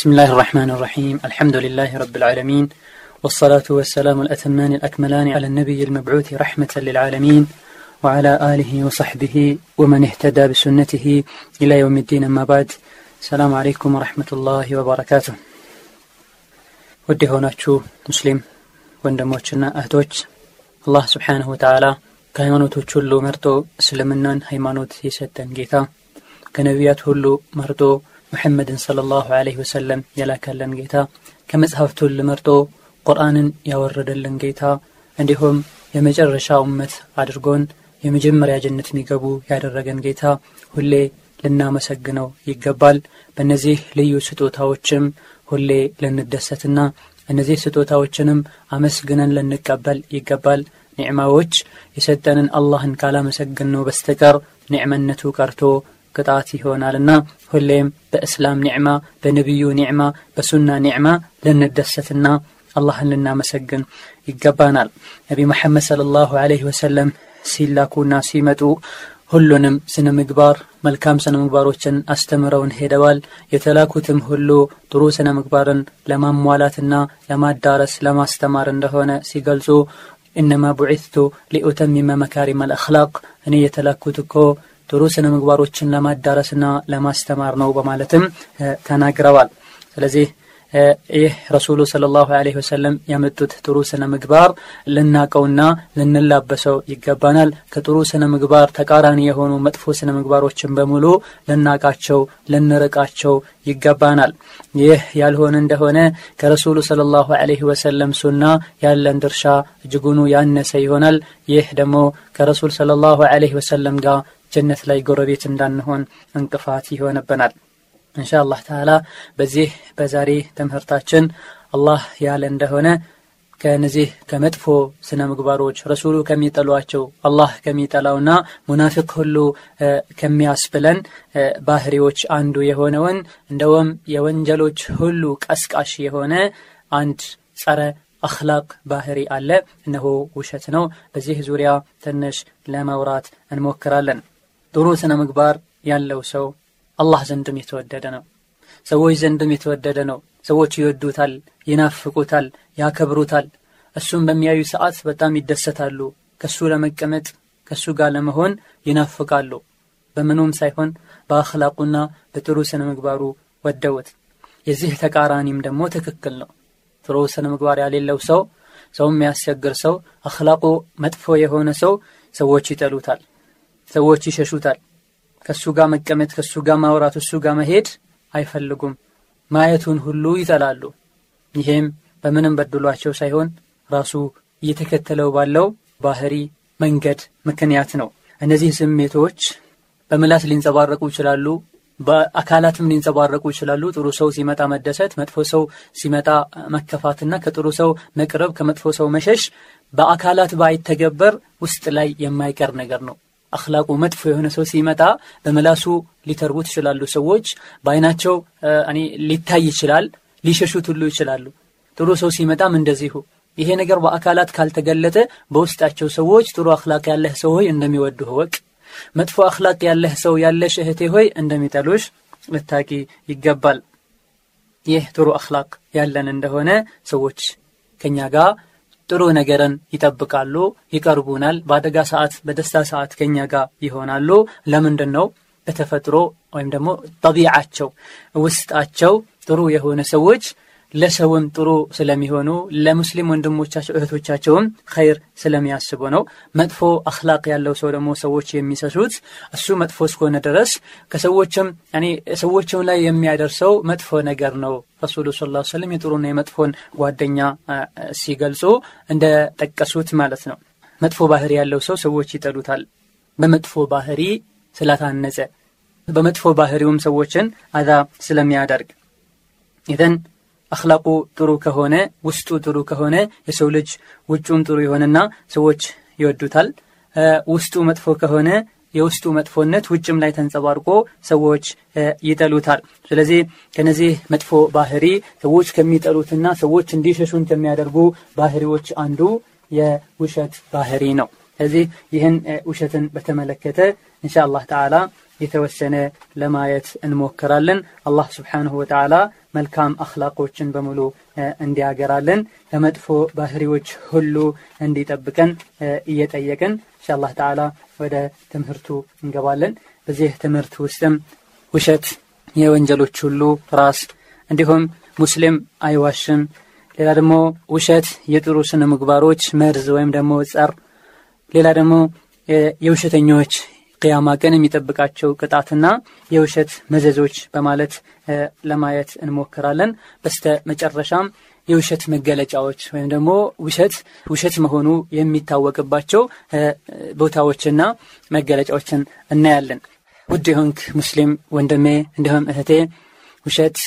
بسم الله الرحمن الرحيم الحمد لله رب العالمين والصلاة والسلام الأتمان الأكملان على النبي المبعوث رحمة للعالمين وعلى آله وصحبه ومن اهتدى بسنته إلى يوم الدين أما بعد السلام عليكم ورحمة الله وبركاته ودي هوناتشو مسلم ወንድሞችና እህቶች አላህ ስብሓንሁ ወተዓላ ከሃይማኖቶች ሁሉ መርጦ እስልምናን ሃይማኖት የሰጠን ጌታ ከነቢያት ሁሉ መርጦ ሙሐመድን ሰለላሁ ዐለይሂ ወሰለም የላከለን ጌታ ከመጽሐፍት ሁሉ መርጦ ቁርአንን ያወረደልን ጌታ እንዲሁም የመጨረሻ እመት አድርጎን የመጀመሪያ ጀነት የሚገቡ ያደረገን ጌታ ሁሌ ልናመሰግነው ይገባል። በእነዚህ ልዩ ስጦታዎችም ሁሌ ልንደሰትና እነዚህ ስጦታዎችንም አመስግነን ልንቀበል ይገባል። ኒዕማዎች የሰጠንን አላህን ካላመሰግን ነው በስተቀር ኒዕመነቱ ቀርቶ ቅጣት ይሆናልና ሁሌም በእስላም ኒዕማ በነቢዩ ኒዕማ በሱና ኒዕማ ልንደሰትና አላህን ልናመሰግን ይገባናል። ነቢ መሐመድ صለ ላሁ ዐለይህ ወሰለም ሲላኩና ሲመጡ ሁሉንም ስነ ምግባር መልካም ስነ ምግባሮችን አስተምረውን ሄደዋል። የተላኩትም ሁሉ ጥሩ ስነ ምግባርን ለማሟላትና ለማዳረስ ለማስተማር እንደሆነ ሲገልጹ ኢነማ ቡዒቱ ሊኡተሚመ መካሪም አልአኽላቅ እኔ የተላኩት እኮ ጥሩ ስነ ምግባሮችን ለማዳረስና ለማስተማር ነው በማለትም ተናግረዋል። ስለዚህ ይህ ረሱሉ ስለ ላሁ ለ ወሰለም ያመጡት ጥሩ ስነ ምግባር ልናቀውና ልንላበሰው ይገባናል። ከጥሩ ስነ ምግባር ተቃራኒ የሆኑ መጥፎ ስነ ምግባሮችን በሙሉ ልናቃቸው ልንርቃቸው ይገባናል። ይህ ያልሆነ እንደሆነ ከረሱሉ ስለ ላሁ ለ ወሰለም ሱና ያለን ድርሻ እጅጉኑ ያነሰ ይሆናል። ይህ ደግሞ ከረሱል ስለ ላሁ ለ ወሰለም ጋር ጀነት ላይ ጎረቤት እንዳንሆን እንቅፋት ይሆንብናል። እንሻ አላህ ተዓላ በዚህ በዛሬ ትምህርታችን አላህ ያለ እንደሆነ ከነዚህ ከመጥፎ ስነ ምግባሮች ረሱሉ ከሚጠሏቸው አላህ ከሚጠላውና ሙናፊቅ ሁሉ ከሚያስብለን ባህሪዎች አንዱ የሆነውን እንደውም የወንጀሎች ሁሉ ቀስቃሽ የሆነ አንድ ጸረ አክላቅ ባህሪ አለ። እነሆ ውሸት ነው። በዚህ ዙሪያ ትንሽ ለማውራት እንሞክራለን ጥሩ ስነ ምግባር ያለው ሰው አላህ ዘንድም የተወደደ ነው። ሰዎች ዘንድም የተወደደ ነው። ሰዎች ይወዱታል ይናፍቁታል ያከብሩታል። እሱም በሚያዩ ሰዓት በጣም ይደሰታሉ። ከሱ ለመቀመጥ ከሱ ጋር ለመሆን ይናፍቃሉ። በምኑም ሳይሆን በአክላቁና በጥሩ ስነ ምግባሩ ወደውት። የዚህ ተቃራኒም ደግሞ ትክክል ነው። ጥሩ ስነ ምግባር ያሌለው ሰው ሰው የሚያስቸግር ሰው አክላቁ መጥፎ የሆነ ሰው ሰዎች ይጠሉታል ሰዎች ይሸሹታል። ከሱ ጋር መቀመጥ ከሱ ጋር ማውራት እሱ ጋር መሄድ አይፈልጉም። ማየቱን ሁሉ ይጠላሉ። ይሄም በምንም በድሏቸው ሳይሆን ራሱ እየተከተለው ባለው ባህሪ መንገድ ምክንያት ነው። እነዚህ ስሜቶች በምላስ ሊንጸባረቁ ይችላሉ በአካላትም ሊንጸባረቁ ይችላሉ። ጥሩ ሰው ሲመጣ መደሰት መጥፎ ሰው ሲመጣ መከፋትና ከጥሩ ሰው መቅረብ ከመጥፎ ሰው መሸሽ በአካላት ባይተገበር ውስጥ ላይ የማይቀር ነገር ነው አክላቁ መጥፎ የሆነ ሰው ሲመጣ በመላሱ ሊተርቡት ይችላሉ ሰዎች። በአይናቸው ሊታይ ይችላል ሊሸሹት ሁሉ ይችላሉ። ጥሩ ሰው ሲመጣም እንደዚሁ። ይሄ ነገር በአካላት ካልተገለጠ በውስጣቸው ሰዎች ጥሩ አክላቅ ያለህ ሰው ሆይ እንደሚወዱህ ወቅ መጥፎ አክላቅ ያለህ ሰው ያለሽ እህቴ ሆይ እንደሚጠሉሽ ልታቂ ይገባል። ይህ ጥሩ አክላቅ ያለን እንደሆነ ሰዎች ከኛ ጋር ጥሩ ነገርን ይጠብቃሉ ይቀርቡናል በአደጋ ሰዓት በደስታ ሰዓት ከኛ ጋር ይሆናሉ። ለምንድን ነው በተፈጥሮ ወይም ደግሞ ጠቢዓቸው ውስጣቸው ጥሩ የሆነ ሰዎች ለሰውም ጥሩ ስለሚሆኑ ለሙስሊም ወንድሞቻቸው እህቶቻቸውም ኸይር ስለሚያስቡ ነው። መጥፎ አክላቅ ያለው ሰው ደግሞ ሰዎች የሚሰሱት እሱ መጥፎ እስከሆነ ድረስ ከሰዎችም ሰዎችም ላይ የሚያደርሰው መጥፎ ነገር ነው። ረሱሉ ስ ላ ስለም የጥሩና የመጥፎን ጓደኛ ሲገልጹ እንደ ጠቀሱት ማለት ነው። መጥፎ ባህሪ ያለው ሰው ሰዎች ይጠሉታል። በመጥፎ ባህሪ ስላታነጸ በመጥፎ ባህሪውም ሰዎችን አዛ ስለሚያደርግ። ኢዘን አክላቁ ጥሩ ከሆነ ውስጡ ጥሩ ከሆነ የሰው ልጅ ውጩም ጥሩ የሆነና ሰዎች ይወዱታል። ውስጡ መጥፎ ከሆነ የውስጡ መጥፎነት ውጭም ላይ ተንጸባርቆ ሰዎች ይጠሉታል። ስለዚህ ከነዚህ መጥፎ ባህሪ ሰዎች ከሚጠሉትና ሰዎች እንዲሸሹን ከሚያደርጉ ባህሪዎች አንዱ የውሸት ባህሪ ነው። ስለዚህ ይህን ውሸትን በተመለከተ እንሻ አላህ ተዓላ የተወሰነ ለማየት እንሞክራለን። አላህ ስብሓንሁ ወተዓላ መልካም አክላቆችን በሙሉ እንዲያገራለን ከመጥፎ ባህሪዎች ሁሉ እንዲጠብቀን እየጠየቅን እንሻ አላህ ተዓላ ወደ ትምህርቱ እንገባለን። በዚህ ትምህርት ውስጥም ውሸት የወንጀሎች ሁሉ ራስ እንዲሁም ሙስሊም አይዋሽም። ሌላ ደግሞ ውሸት የጥሩ ስነ ምግባሮች መርዝ ወይም ደግሞ ጸር። ሌላ ደግሞ የውሸተኞች ቅያማ ቀን የሚጠብቃቸው ቅጣትና የውሸት መዘዞች በማለት ለማየት እንሞክራለን። በስተ መጨረሻም የውሸት መገለጫዎች ወይም ደግሞ ውሸት ውሸት መሆኑ የሚታወቅባቸው ቦታዎችና መገለጫዎችን እናያለን። ውድ የሆንክ ሙስሊም ወንድሜ እንዲሁም እህቴ ውሸት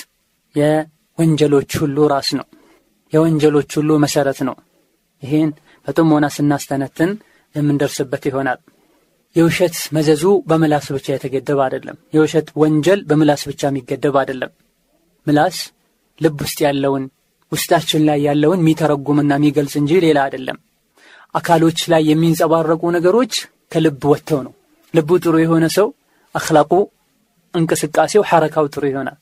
የወንጀሎች ሁሉ ራስ ነው። የወንጀሎች ሁሉ መሰረት ነው። ይህን በጥሞና ስናስተነትን የምንደርስበት ይሆናል የውሸት መዘዙ በምላስ ብቻ የተገደበ አይደለም። የውሸት ወንጀል በምላስ ብቻ የሚገደብ አይደለም። ምላስ ልብ ውስጥ ያለውን ውስጣችን ላይ ያለውን የሚተረጉምና የሚገልጽ እንጂ ሌላ አይደለም። አካሎች ላይ የሚንጸባረቁ ነገሮች ከልብ ወጥተው ነው። ልቡ ጥሩ የሆነ ሰው አክላቁ እንቅስቃሴው ሐረካው ጥሩ ይሆናል።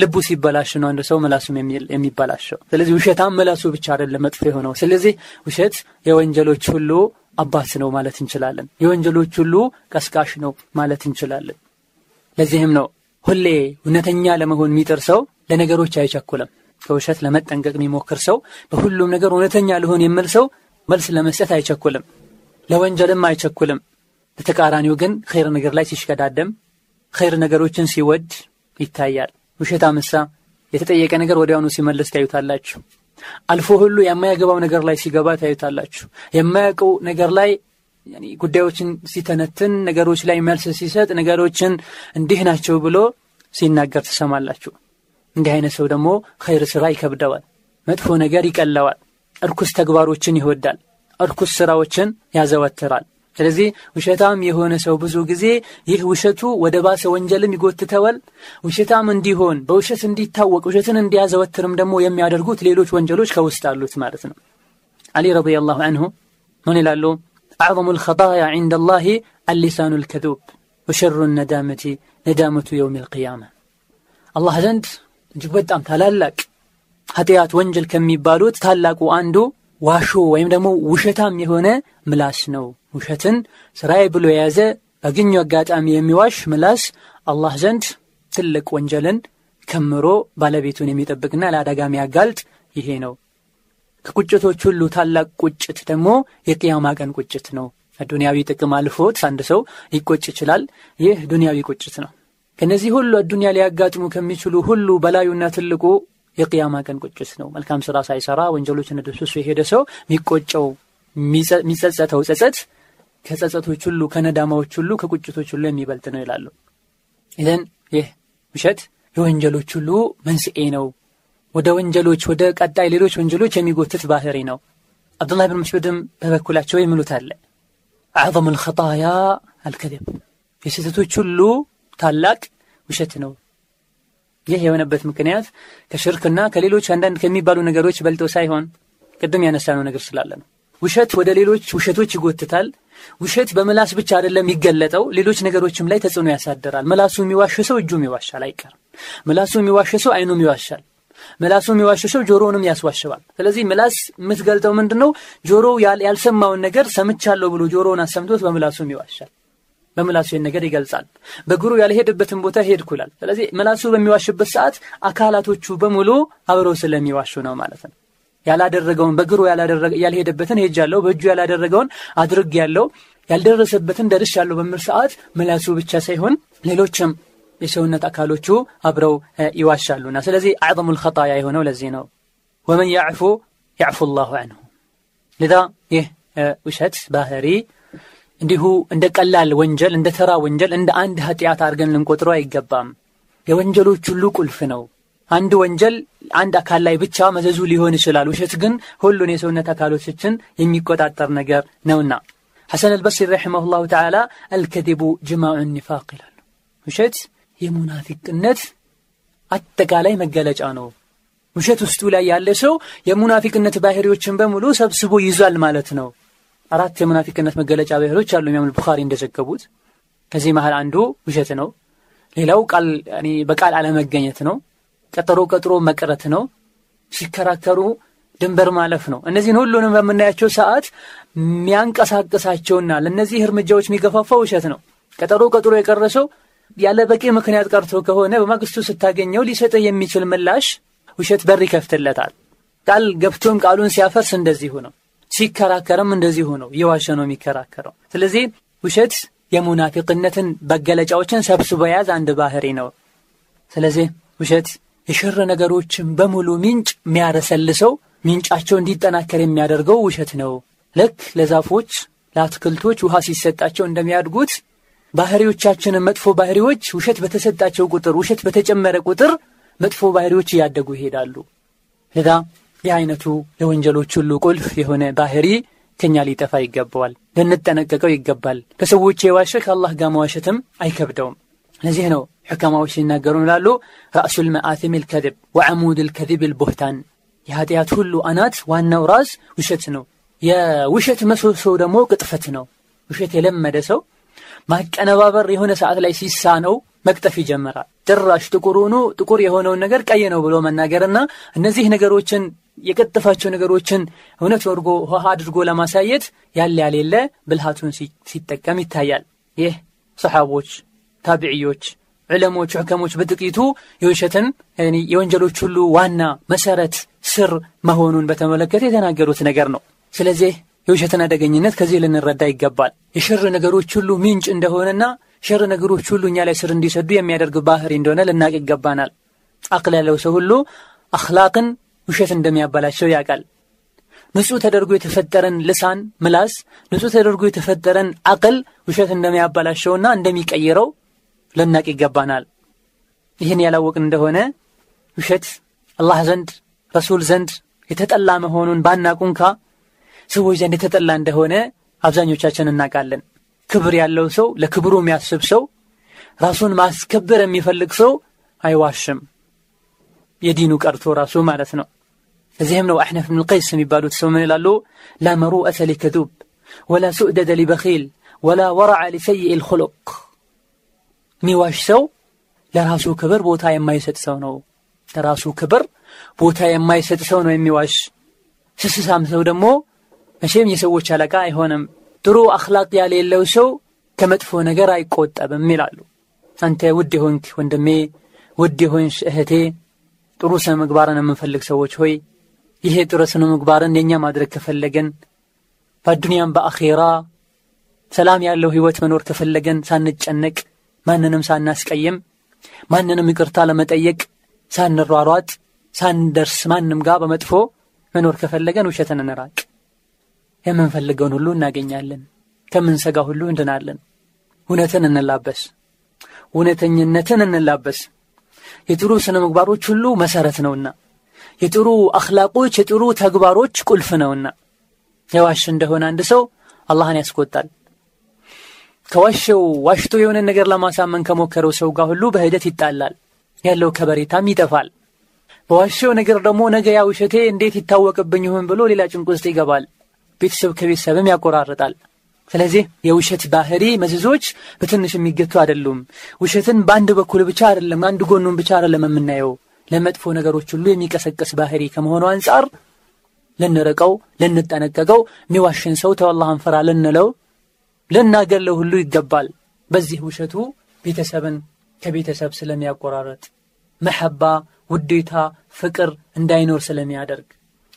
ልቡ ሲበላሽ ነው አንድ ሰው ምላሱም የሚበላሸው። ስለዚህ ውሸታም ምላሱ ብቻ አይደለም መጥፎ የሆነው። ስለዚህ ውሸት የወንጀሎች ሁሉ አባት ነው ማለት እንችላለን። የወንጀሎች ሁሉ ቀስቃሽ ነው ማለት እንችላለን። ለዚህም ነው ሁሌ እውነተኛ ለመሆን የሚጥር ሰው ለነገሮች አይቸኩልም። ከውሸት ለመጠንቀቅ የሚሞክር ሰው በሁሉም ነገር እውነተኛ ልሆን የምል ሰው መልስ ለመስጠት አይቸኩልም ለወንጀልም አይቸኩልም። በተቃራኒው ግን ኸይር ነገር ላይ ሲሽከዳደም ኸይር ነገሮችን ሲወድ ይታያል። ውሸታ ምሳ የተጠየቀ ነገር ወዲያውኑ ሲመልስ ታዩታላችሁ አልፎ ሁሉ የማያገባው ነገር ላይ ሲገባ ታዩታላችሁ። የማያውቀው ነገር ላይ ጉዳዮችን ሲተነትን ነገሮች ላይ መልስ ሲሰጥ ነገሮችን እንዲህ ናቸው ብሎ ሲናገር ትሰማላችሁ። እንዲህ አይነት ሰው ደግሞ ኸይር ስራ ይከብደዋል መጥፎ ነገር ይቀለዋል እርኩስ ተግባሮችን ይወዳል እርኩስ ስራዎችን ያዘወትራል ስለዚህ ውሸታም የሆነ ሰው ብዙ ጊዜ ይህ ውሸቱ ወደ ባሰ ወንጀልም ይጎትተዋል። ውሸታም እንዲሆን በውሸት እንዲታወቅ ውሸትን እንዲያዘወትርም ደግሞ የሚያደርጉት ሌሎች ወንጀሎች ከውስጥ አሉት ማለት ነው። አሊ ረዲየላሁ አንሁ ምን ይላሉ? አዕዘሙ ልኸጣያ ዒንደ ላሂ አልሊሳኑ ልከዱብ ወሸሩ ነዳመቲ ነዳመቱ የውም ልቅያማ አላህ ዘንድ እጅግ በጣም ታላላቅ ኃጢአት ወንጀል ከሚባሉት ታላቁ አንዱ ዋሾ ወይም ደግሞ ውሸታም የሆነ ምላስ ነው። ውሸትን ስራዬ ብሎ የያዘ ባገኘው አጋጣሚ የሚዋሽ ምላስ አላህ ዘንድ ትልቅ ወንጀልን ከምሮ ባለቤቱን የሚጠብቅና ለአደጋ የሚያጋልጥ ይሄ ነው። ከቁጭቶች ሁሉ ታላቅ ቁጭት ደግሞ የቅያማ ቀን ቁጭት ነው። ዱንያዊ ጥቅም አልፎት አንድ ሰው ሊቆጭ ይችላል። ይህ ዱንያዊ ቁጭት ነው። ከነዚህ ሁሉ አዱንያ ሊያጋጥሙ ከሚችሉ ሁሉ በላዩና ትልቁ የቅያማ ቀን ቁጭት ነው። መልካም ስራ ሳይሰራ ወንጀሎችን ደስሱ የሄደ ሰው የሚቆጨው የሚጸጸተው ጸጸት ከጸጸቶች ሁሉ ከነዳማዎች ሁሉ ከቁጭቶች ሁሉ የሚበልጥ ነው ይላሉ። ይዘን ይህ ውሸት የወንጀሎች ሁሉ መንስኤ ነው። ወደ ወንጀሎች ወደ ቀጣይ ሌሎች ወንጀሎች የሚጎትት ባህሪ ነው። አብዱላህ ብን መስዑድም በበኩላቸው የሚሉት አለ። አዕظም ልኸጣያ አልከذብ የስህተቶች ሁሉ ታላቅ ውሸት ነው። ይህ የሆነበት ምክንያት ከሽርክና ከሌሎች አንዳንድ ከሚባሉ ነገሮች በልጦ ሳይሆን ቅድም ያነሳነው ነገር ስላለ ነው። ውሸት ወደ ሌሎች ውሸቶች ይጎትታል ውሸት በምላስ ብቻ አይደለም የሚገለጠው ሌሎች ነገሮችም ላይ ተጽዕኖ ያሳድራል። ምላሱ የሚዋሽ ሰው እጁም ይዋሻል አይቀርም። ምላሱ የሚዋሽ ሰው አይኑም ይዋሻል። ምላሱ የሚዋሽ ሰው ጆሮውንም ያስዋሽባል ስለዚህ ምላስ የምትገልጠው ምንድን ነው ጆሮ ያልሰማውን ነገር ሰምቻለሁ ብሎ ጆሮውን አሰምቶት በምላሱም ይዋሻል። በምላሱ ነገር ይገልጻል። በእግሩ ያልሄደበትን ቦታ ሄድኩላል ስለዚህ ምላሱ በሚዋሽበት ሰዓት አካላቶቹ በሙሉ አብረው ስለሚዋሹ ነው ማለት ነው ያላደረገውን በእግሩ ያልሄደበትን ሄጃለሁ በእጁ ያላደረገውን አድርግ ያለው ያልደረሰበትን ደርሽ ያለው በምል ሰዓት ምላሱ ብቻ ሳይሆን ሌሎችም የሰውነት አካሎቹ አብረው ይዋሻሉና ስለዚህ አዕظሙ ልኸጣያ የሆነው ለዚህ ነው። ወመን ያዕፉ ያዕፉ ላሁ አንሁ። ልዛ ይህ ውሸት ባህሪ እንዲሁ እንደ ቀላል ወንጀል እንደ ተራ ወንጀል እንደ አንድ ኃጢአት አድርገን ልንቆጥረው አይገባም። የወንጀሎች ሁሉ ቁልፍ ነው አንድ ወንጀል አንድ አካል ላይ ብቻ መዘዙ ሊሆን ይችላል። ውሸት ግን ሁሉን የሰውነት አካሎችን የሚቆጣጠር ነገር ነውና። ሐሰን አልበስሪ ረሒመሁ ላሁ ተዓላ አልከዚቡ ጅማዑ ኒፋቅ ይላሉ። ውሸት የሙናፊቅነት አጠቃላይ መገለጫ ነው። ውሸት ውስጡ ላይ ያለ ሰው የሙናፊቅነት ባህሪዎችን በሙሉ ሰብስቦ ይዟል ማለት ነው። አራት የሙናፊቅነት መገለጫ ባህሪዎች አሉ ኢማም ቡኻሪ እንደዘገቡት። ከዚህ መሃል አንዱ ውሸት ነው። ሌላው ቃል በቃል አለመገኘት ነው ቀጠሮ ቀጥሮ መቅረት ነው። ሲከራከሩ ድንበር ማለፍ ነው። እነዚህን ሁሉንም በምናያቸው ሰዓት የሚያንቀሳቅሳቸውና ለእነዚህ እርምጃዎች የሚገፋፋው ውሸት ነው። ቀጠሮ ቀጥሮ የቀረሰው ያለ በቂ ምክንያት ቀርቶ ከሆነ በማግስቱ ስታገኘው ሊሰጥህ የሚችል ምላሽ ውሸት በር ይከፍትለታል። ቃል ገብቶም ቃሉን ሲያፈርስ እንደዚሁ ነው። ሲከራከርም እንደዚሁ ነው። እየዋሸ ነው የሚከራከረው። ስለዚህ ውሸት የሙናፊቅነትን መገለጫዎችን ሰብስቦ የያዝ አንድ ባህሪ ነው። ስለዚህ ውሸት የሽር ነገሮችን በሙሉ ምንጭ የሚያረሰልሰው ምንጫቸው እንዲጠናከር የሚያደርገው ውሸት ነው። ልክ ለዛፎች ለአትክልቶች ውሃ ሲሰጣቸው እንደሚያድጉት ባህሪዎቻችንን መጥፎ ባህሪዎች ውሸት በተሰጣቸው ቁጥር ውሸት በተጨመረ ቁጥር መጥፎ ባህሪዎች እያደጉ ይሄዳሉ። ለዛ ይህ ለወንጀሎች ሁሉ ቁልፍ የሆነ ባህሪ ከኛ ሊጠፋ ይገባዋል። ልንጠነቀቀው ይገባል። ከሰዎች የዋሸ ከአላህ ጋር መዋሸትም አይከብደውም። ለዚህ ነው ሕከማዎች ሲናገሩ ይላሉ። ራእሱል መአትም ልከذብ ወዐሙድ ልከذብ ልቦህታን የኃጢአት ሁሉ አናት ዋናው ራስ ውሸት ነው። የውሸት መሶሶ ደግሞ ቅጥፈት ነው። ውሸት የለመደ ሰው ማቀነባበር የሆነ ሰዓት ላይ ሲሳነው መቅጠፍ ይጀምራል። ጭራሽ ጥቁር ጥቁር የሆነውን ነገር ቀይ ነው ብሎ መናገርና እነዚህ ነገሮችን የቀጠፋቸው ነገሮችን እውነት ወርጎ ውሃ አድርጎ ለማሳየት ያለ ያሌለ ብልሃቱን ሲጠቀም ይታያል። ይህ ሰሓቦች ታቢዕዮች ዕለሞች ሕከሞች በጥቂቱ የውሸትን የወንጀሎች ሁሉ ዋና መሰረት ስር መሆኑን በተመለከተ የተናገሩት ነገር ነው። ስለዚህ የውሸትን አደገኝነት ከዚህ ልንረዳ ይገባል። የሽር ነገሮች ሁሉ ምንጭ እንደሆነና ሸር ነገሮች ሁሉ እኛ ላይ ስር እንዲሰዱ የሚያደርግ ባህሪ እንደሆነ ልናቅ ይገባናል። አቅል ያለው ሰው ሁሉ አክላቅን ውሸት እንደሚያባላቸው ያውቃል። ንጹህ ተደርጎ የተፈጠረን ልሳን ምላስ ንጹህ ተደርጎ የተፈጠረን አቅል ውሸት እንደሚያባላሸውና እንደሚቀይረው ልናቅ ይገባናል። ይህን ያላወቅን እንደሆነ ውሸት አላህ ዘንድ ረሱል ዘንድ የተጠላ መሆኑን ባናቁንካ ሰዎች ዘንድ የተጠላ እንደሆነ አብዛኞቻችን እናውቃለን። ክብር ያለው ሰው ለክብሩ የሚያስብ ሰው ራሱን ማስከበር የሚፈልግ ሰው አይዋሽም። የዲኑ ቀርቶ ራሱ ማለት ነው። እዚህም ነው አሕነፍ ብን ቀይስ የሚባሉት ሰው ምን ይላሉ? ላ መሩአተ ሊከዱብ ወላ ሱዕደደ ሊበኺል ወላ ወረዐ ሊሰይእ ልኹሉቅ የሚዋሽ ሰው ለራሱ ክብር ቦታ የማይሰጥ ሰው ነው። ለራሱ ክብር ቦታ የማይሰጥ ሰው ነው የሚዋሽ። ስስሳም ሰው ደግሞ መቼም የሰዎች አለቃ አይሆንም። ጥሩ አኽላቅ ያሌለው ሰው ከመጥፎ ነገር አይቆጠብም ይላሉ። አንተ ውድ የሆንክ ወንድሜ ውድ የሆንሽ እህቴ ጥሩ ስነ ምግባርን የምንፈልግ ሰዎች ሆይ ይሄ ጥሩ ስነ ምግባርን የእኛ ማድረግ ከፈለገን በአዱንያም በአኼራ ሰላም ያለው ህይወት መኖር ከፈለገን ሳንጨነቅ ማንንም ሳናስቀይም ማንንም ይቅርታ ለመጠየቅ ሳንሯሯጥ ሳንደርስ ማንም ጋር በመጥፎ መኖር ከፈለገን ውሸትን እንራቅ። የምንፈልገውን ሁሉ እናገኛለን። ከምንሰጋ ሁሉ እንድናለን። እውነትን እንላበስ። እውነተኝነትን እንላበስ። የጥሩ ስነ ምግባሮች ሁሉ መሰረት ነውና የጥሩ አኽላቆች የጥሩ ተግባሮች ቁልፍ ነውና የዋሽ እንደሆነ አንድ ሰው አላህን ያስቆጣል ከዋሸው ዋሽቶ የሆነ ነገር ለማሳመን ከሞከረው ሰው ጋር ሁሉ በሂደት ይጣላል። ያለው ከበሬታም ይጠፋል። በዋሸው ነገር ደግሞ ነገ ያ ውሸቴ እንዴት ይታወቅብኝ ይሆን ብሎ ሌላ ጭንቅ ውስጥ ይገባል። ቤተሰብ ከቤተሰብም ያቆራርጣል። ስለዚህ የውሸት ባህሪ መዘዞች በትንሽ የሚገቱ አይደሉም። ውሸትን በአንድ በኩል ብቻ አይደለም አንድ ጎኑን ብቻ አይደለም የምናየው። ለመጥፎ ነገሮች ሁሉ የሚቀሰቀስ ባህሪ ከመሆኑ አንጻር ልንርቀው ልንጠነቀቀው የሚዋሽን ሰው ተወላህን ፍራ ልንለው ልናገለው ሁሉ ይገባል። በዚህ ውሸቱ ቤተሰብን ከቤተሰብ ስለሚያቆራረጥ መሐባ ውዴታ ፍቅር እንዳይኖር ስለሚያደርግ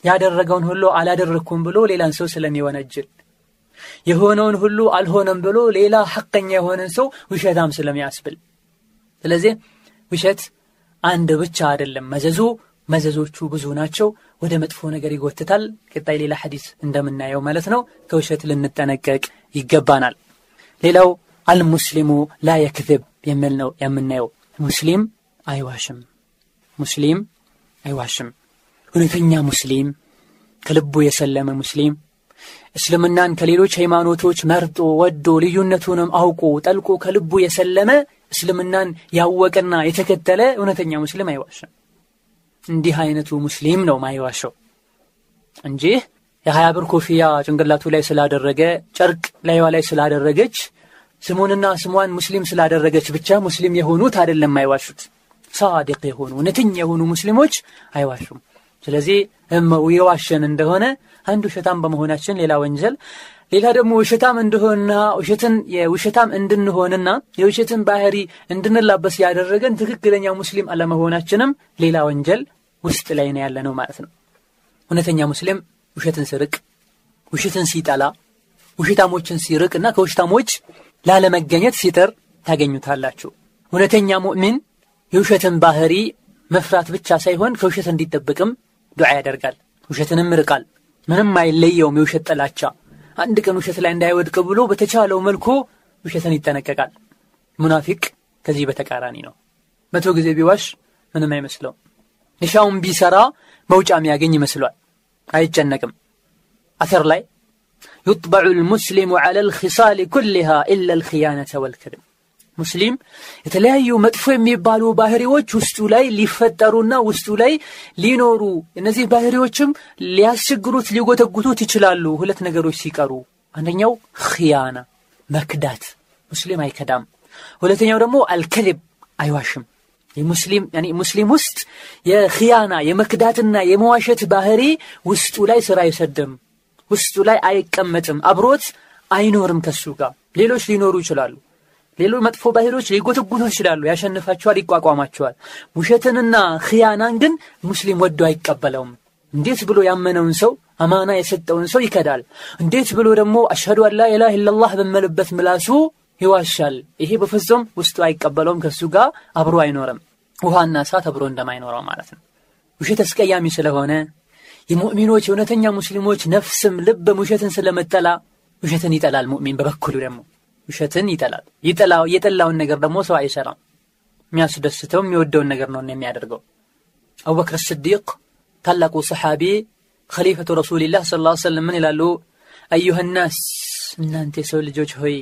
ያደረገውን ሁሉ አላደረግኩም ብሎ ሌላን ሰው ስለሚወነጅል የሆነውን ሁሉ አልሆነም ብሎ ሌላ ሐቀኛ የሆነን ሰው ውሸታም ስለሚያስብል። ስለዚህ ውሸት አንድ ብቻ አይደለም። መዘዙ መዘዞቹ ብዙ ናቸው ወደ መጥፎ ነገር ይጎትታል። ቀጣይ ሌላ ሐዲስ እንደምናየው ማለት ነው። ከውሸት ልንጠነቀቅ ይገባናል። ሌላው አልሙስሊሙ ላ የክذብ የሚል ነው የምናየው። ሙስሊም አይዋሽም። ሙስሊም አይዋሽም። እውነተኛ ሙስሊም ከልቡ የሰለመ ሙስሊም እስልምናን ከሌሎች ሃይማኖቶች መርጦ ወዶ ልዩነቱንም አውቆ ጠልቆ ከልቡ የሰለመ እስልምናን ያወቀና የተከተለ እውነተኛ ሙስሊም አይዋሽም እንዲህ አይነቱ ሙስሊም ነው ማይዋሸው እንጂ የሀያ ብር ኮፍያ ጭንቅላቱ ላይ ስላደረገ ጨርቅ ላይዋ ላይ ስላደረገች ስሙንና ስሟን ሙስሊም ስላደረገች ብቻ ሙስሊም የሆኑት አይደለም አይዋሹት ሳዲቅ የሆኑ እውነተኛ የሆኑ ሙስሊሞች አይዋሹም። ስለዚህ እመው የዋሸን እንደሆነ አንድ ውሸታም በመሆናችን ሌላ ወንጀል። ሌላ ደግሞ ውሸታም እንደሆንና ውሸትን የውሸታም እንድንሆንና የውሸትን ባህሪ እንድንላበስ ያደረገን ትክክለኛ ሙስሊም አለመሆናችንም ሌላ ወንጀል ውስጥ ላይ ነው ያለ ነው ማለት ነው። እውነተኛ ሙስሊም ውሸትን ሲርቅ ውሸትን ሲጠላ ውሸታሞችን ሲርቅ እና ከውሸታሞች ላለመገኘት ሲጥር ታገኙታላችሁ። እውነተኛ ሙእሚን የውሸትን ባህሪ መፍራት ብቻ ሳይሆን ከውሸት እንዲጠብቅም ዱዓ ያደርጋል። ውሸትንም ይርቃል። ምንም አይለየውም የውሸት ጥላቻ። አንድ ቀን ውሸት ላይ እንዳይወድቅ ብሎ በተቻለው መልኩ ውሸትን ይጠነቀቃል። ሙናፊቅ ከዚህ በተቃራኒ ነው። መቶ ጊዜ ቢዋሽ ምንም አይመስለውም ንሻውን ቢሰራ መውጫ የሚያገኝ ይመስሏል። አይጨነቅም። አተር ላይ ዩጥበዑ ልሙስሊሙ ዐለ ልኪሳል ኩልሃ ኢላ ልኪያነተ ወልከድም ሙስሊም የተለያዩ መጥፎ የሚባሉ ባህሪዎች ውስጡ ላይ ሊፈጠሩና ውስጡ ላይ ሊኖሩ እነዚህ ባህሪዎችም ሊያስቸግሩት ሊጎተጉቱት ይችላሉ። ሁለት ነገሮች ሲቀሩ፣ አንደኛው ኪያና መክዳት፣ ሙስሊም አይከዳም። ሁለተኛው ደግሞ አልከድብ አይዋሽም። ሙስሊም ውስጥ የኽያና የመክዳትና የመዋሸት ባህሪ ውስጡ ላይ ስራ አይሰድም ውስጡ ላይ አይቀመጥም አብሮት አይኖርም ከሱ ጋር። ሌሎች ሊኖሩ ይችላሉ። ሌሎች መጥፎ ባህሪዎች ሊጎተጉቱ ይችላሉ። ያሸንፋቸዋል ይቋቋማቸዋል። ውሸትንና ክያናን ግን ሙስሊም ወዶ አይቀበለውም። እንዴት ብሎ ያመነውን ሰው አማና የሰጠውን ሰው ይከዳል? እንዴት ብሎ ደግሞ አሽሀዱ አን ላኢላህ ኢላላህ በመልበት ምላሱ ይዋሻል? ይሄ በፍጹም ውስጡ አይቀበለውም ከሱ ጋር አብሮ አይኖርም ውሃና እሳት አብሮ እንደማይኖረው ማለት ነው። ውሸት አስቀያሚ ስለሆነ የሙእሚኖች የእውነተኛ ሙስሊሞች ነፍስም ልብም ውሸትን ስለመጠላ ውሸትን ይጠላል ሙእሚን በበኩሉ ደግሞ። ውሸትን ይጠላል። ይጠላው የጠላውን ነገር ደግሞ ሰው አይሰራም። የሚያስደስተው የሚወደውን ነገር ነው የሚያደርገው። አቡበክር ስዲቅ ታላቁ ሰሓቢ ከሊፈቱ ረሱልላህ ስ ላ ሰለም ምን ይላሉ? አዩሃ ናስ እናንተ የሰው ልጆች ሆይ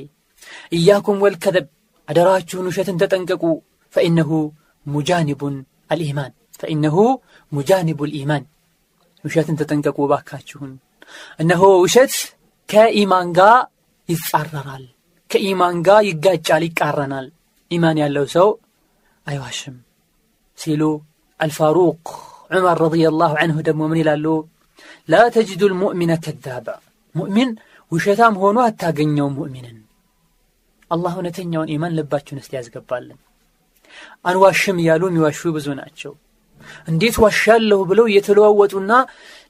እያኩም ወልከዘብ አደራችሁን ውሸትን ተጠንቀቁ። ፈኢነሁ ሙጃኒቡን አልኢማን ፈኢነሁ ሙጃኒቡ ልኢማን ውሸትን ተጠንቀቁ ባካችሁን እነሆ ውሸት ከኢማን ጋር ይጻረራል ከኢማን ጋር ይጋጫል ይቃረናል ኢማን ያለው ሰው አይዋሽም ሲሉ አልፋሩቅ ዑመር ረዲየላሁ ዐንሁ ደግሞ ምን ይላሉ ላ ተጅዱ ልሙእሚነ ከዛባ ሙእሚን ውሸታም ሆኖ አታገኘው ሙእሚንን አላህ እውነተኛውን ኢማን ልባችሁን እስቲ ያስገባልን አንዋሽም እያሉ የሚዋሹ ብዙ ናቸው። እንዴት ዋሻለሁ ብለው እየተለዋወጡና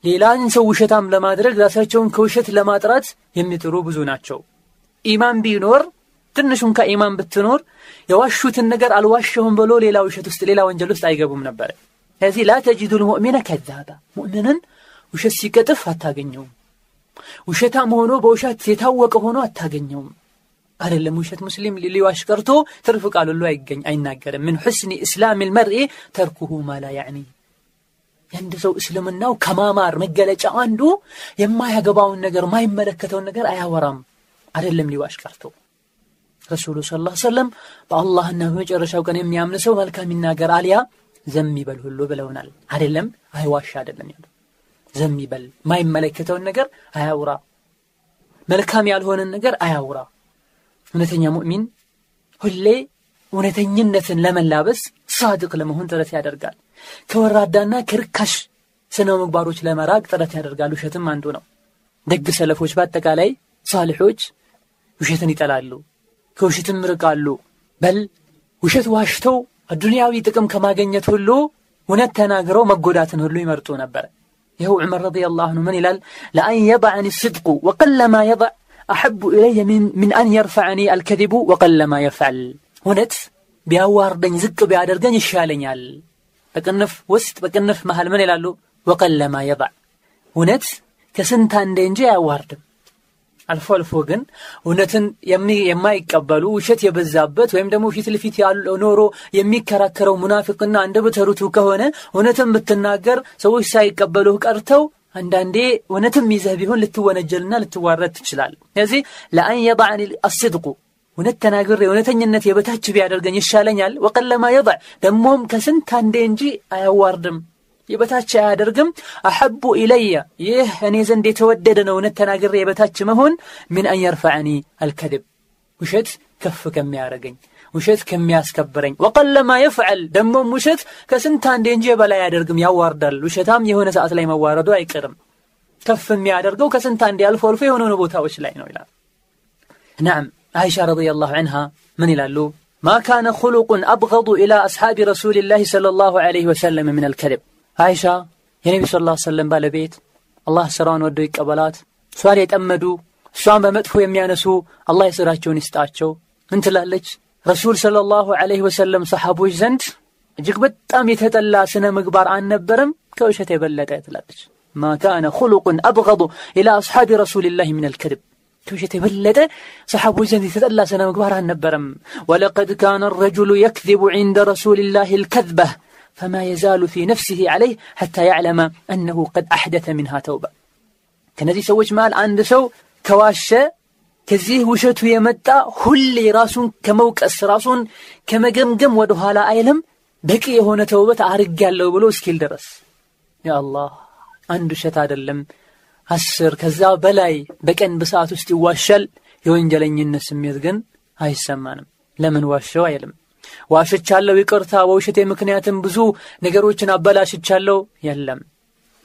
ሌላን ሰው ውሸታም ለማድረግ ራሳቸውን ከውሸት ለማጥራት የሚጥሩ ብዙ ናቸው። ኢማን ቢኖር ትንሹን ከኢማን ብትኖር የዋሹትን ነገር አልዋሸሁም ብሎ ሌላ ውሸት ውስጥ ሌላ ወንጀል ውስጥ አይገቡም ነበር። ስለዚህ ላ ተጅዱ ልሙእሚነ ከዛባ ሙእምንን ውሸት ሲቀጥፍ አታገኘውም። ውሸታም ሆኖ በውሸት የታወቀ ሆኖ አታገኘውም አይደለም ውሸት ሙስሊም ሊዋሽ ቀርቶ ትርፍ ቃል ሁሉ አይገኝ አይናገርም። ምን ሕስኒ እስላም ልመርኤ ተርኩሁ ማላ ያዕኒ። የአንድ ሰው እስልምናው ከማማር መገለጫ አንዱ የማያገባውን ነገር ማይመለከተውን ነገር አያወራም። አይደለም ሊዋሽ ቀርቶ። ረሱሉ ስ ላ ሰለም በአላህና በመጨረሻው ቀን የሚያምን ሰው መልካም ይናገር አሊያ ዘም ይበል ሁሉ ብለውናል። አይደለም አይዋሽ አይደለም ያሉ ዘም ይበል። ማይመለከተውን ነገር አያውራ። መልካም ያልሆነን ነገር አያውራ እውነተኛ ሙእሚን ሁሌ እውነተኝነትን ለመላበስ ሳድቅ ለመሆን ጥረት ያደርጋል። ከወራዳና ከርካሽ ስነ ምግባሮች ለመራቅ ጥረት ያደርጋል። ውሸትም አንዱ ነው። ደግ ሰለፎች በአጠቃላይ ሳልሖች ውሸትን ይጠላሉ ከውሸትም ርቃሉ በል ውሸት ዋሽተው አዱንያዊ ጥቅም ከማገኘት ሁሉ እውነት ተናግረው መጎዳትን ሁሉ ይመርጡ ነበር። ይኸው ዑመር ረዲየላሁ ምን ይላል? ለአን የضዕኒ ስድቁ ወቀለማ የضዕ አሐቡ ኢለየ ምን አን የርፈዐኒ አልከዚቡ ወቀለማ የፍዐል እውነት ቢያዋርደኝ ዝቅ ቢያደርገኝ ይሻለኛል በቅንፍ ውስጥ በቅንፍ መሃል ምን ይላሉ ወቀለማ የضዕ እውነት ከስንት አንዴ እንጂ አያዋርድም አልፎ አልፎ ግን እውነትን የማይቀበሉ ውሸት የበዛበት ወይም ደግሞ ፊት ለፊት ያለው ኖሮ የሚከራከረው ሙናፊቅና አንደበተ ርቱዕ ከሆነ እውነትን ብትናገር ሰዎች ሳይቀበሉህ ቀርተው አንዳንዴ እውነትም ይዘህ ቢሆን ልትወነጀልና ልትዋረድ ትችላል ስለዚህ ለአን የضዕኒ አስድቁ እውነት ተናግሬ እውነተኝነት የበታች ቢያደርገኝ ይሻለኛል። ወቀለማ የضዕ ደግሞም ከስንት አንዴ እንጂ አያዋርድም የበታች አያደርግም። አሐቡ ኢለየ ይህ እኔ ዘንድ የተወደደ ነው። እውነት ተናግሬ የበታች መሆን ምን አን የርፈዐኒ አልከድብ ውሸት ከፍ ከሚያደርገኝ مشت كم ياس كبرين. وقل ما يفعل دم مشت كسنتان دينجي بلا يادرقم ياواردل وشتام يهون ساعة لي مواردو اي كرم كفن ميادرقو كسنتان دي الفول فيهون نبوتها وش لينو إلى نعم عائشة رضي الله عنها من إلى اللو ما كان خلق أبغض إلى أصحاب رسول الله صلى الله عليه وسلم من الكذب. عائشة يا نبي صلى الله عليه وسلم بالبيت الله سران ودوي قبلات سؤال يتأمدو سؤال بمدفو يميانسو الله يسراتشو نستاتشو انت لألج ረሱል ሰለላሁ ዐለይሂ ወሰለም ሰሐቦች ዘንድ እጅግ በጣም የተጠላ ስነ ምግባር አልነበረም ከውሸት የበለጠ ትላለች። ማ ካነ ኹሉቁን አብገዱ ኢላ አስሓቢ ረሱልላሂ ሚነል ከድብ ከውሸት የበለጠ ሰሓቦች ዘንድ የተጠላ ስነ ምግባር አልነበረም። ወለቀድ ካነ ረጁሉ የክዚቡ ዒንደ ረሱልላሂ ልከዝበህ ፈማ የዛሉ ፊ ነፍሲሂ ዐለይህ ሐታ ያዕለመ አነሁ ቀድ አሕደተ ሚንሃ ተውባ ከነዚህ ሰዎች መሃል አንድ ሰው ከዋሸ ከዚህ ውሸቱ የመጣ ሁሌ ራሱን ከመውቀስ ራሱን ከመገምገም ወደ ኋላ አይልም። በቂ የሆነ ተውበት አርግ ያለው ብሎ እስኪል ድረስ። ያአላህ አንድ ውሸት አይደለም። አስር ከዛ በላይ በቀን በሰዓት ውስጥ ይዋሻል። የወንጀለኝነት ስሜት ግን አይሰማንም። ለምን ዋሸው አይልም። ዋሽቻለሁ ይቅርታ። በውሸቴ ምክንያትም ብዙ ነገሮችን አበላሽቻለሁ። የለም።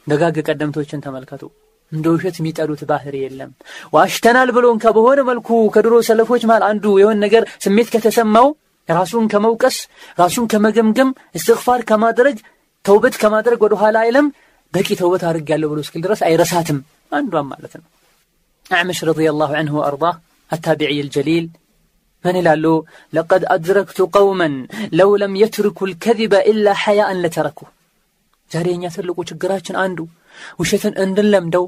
ደጋግ ቀደምቶችን ተመልከቱ እንደ ውሸት የሚጠሉት ባህር የለም። ዋሽተናል ብሎን ከበሆነ መልኩ ከድሮ ሰለፎች መሃል አንዱ የሆን ነገር ስሜት ከተሰማው ራሱን ከመውቀስ ራሱን ከመገምገም እስትግፋር ከማድረግ ተውበት ከማድረግ ወደ ኋላ አይለም። በቂ ተውበት አድርጌያለሁ ብሎ እስክል ድረስ አይረሳትም። አንዷም ማለት ነው። አዕመሽ ረዲየላሁ ዐንሁ ወአርዳህ አታቢዒ ልጀሊል ምን ይላሉ? ለቀድ አድረክቱ ቀውመን ለው ለም የትርኩ ልከዚበ ኢላ ሐያአን ለተረኩ። ዛሬ እኛ ትልቁ ችግራችን አንዱ ውሸትን እንድንለምደው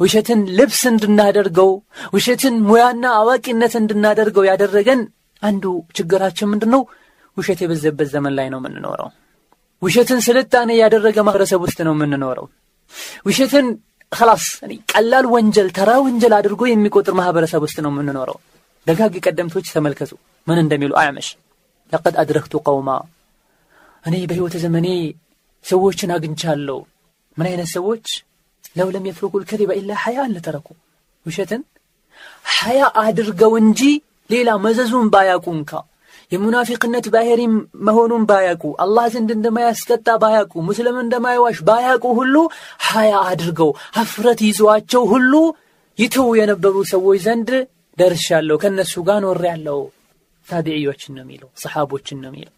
ውሸትን ልብስ እንድናደርገው ውሸትን ሙያና አዋቂነት እንድናደርገው ያደረገን አንዱ ችግራችን ምንድን ነው ውሸት የበዘበት ዘመን ላይ ነው የምንኖረው። ውሸትን ስልጣኔ ያደረገ ማህበረሰብ ውስጥ ነው የምንኖረው። ውሸትን ከላስ ቀላል ወንጀል ተራ ወንጀል አድርጎ የሚቆጥር ማህበረሰብ ውስጥ ነው የምንኖረው። ደጋግ ቀደምቶች ተመልከቱ ምን እንደሚሉ አዕመሽ ለቀድ አድረክቱ ቀውማ እኔ በሕይወት ዘመኔ ሰዎችን አግኝቻለሁ። ምን አይነት ሰዎች ለው ለም ልከዚበ ኢላ ሐያን ለተረኩ። ውሸትን? ሐያ አድርገው እንጂ ሌላ መዘዙን ባያቁ እንካ የሙናፊቅነት ባህሪ መሆኑን ባያቁ አላህ ዘንድ እንደማያስቀጣ ባያቁ ሙስሊም እንደማይዋሽ ባያቁ ሁሉ ሐያ አድርገው ሀፍረት ይዟቸው ሁሉ ይተው የነበሩ ሰዎች ዘንድ ደርሻለሁ። ከእነሱ ጋር ኖር ያለው ታቢዕዮችን ነው የሚለው ሰሓቦችን ነው የሚለው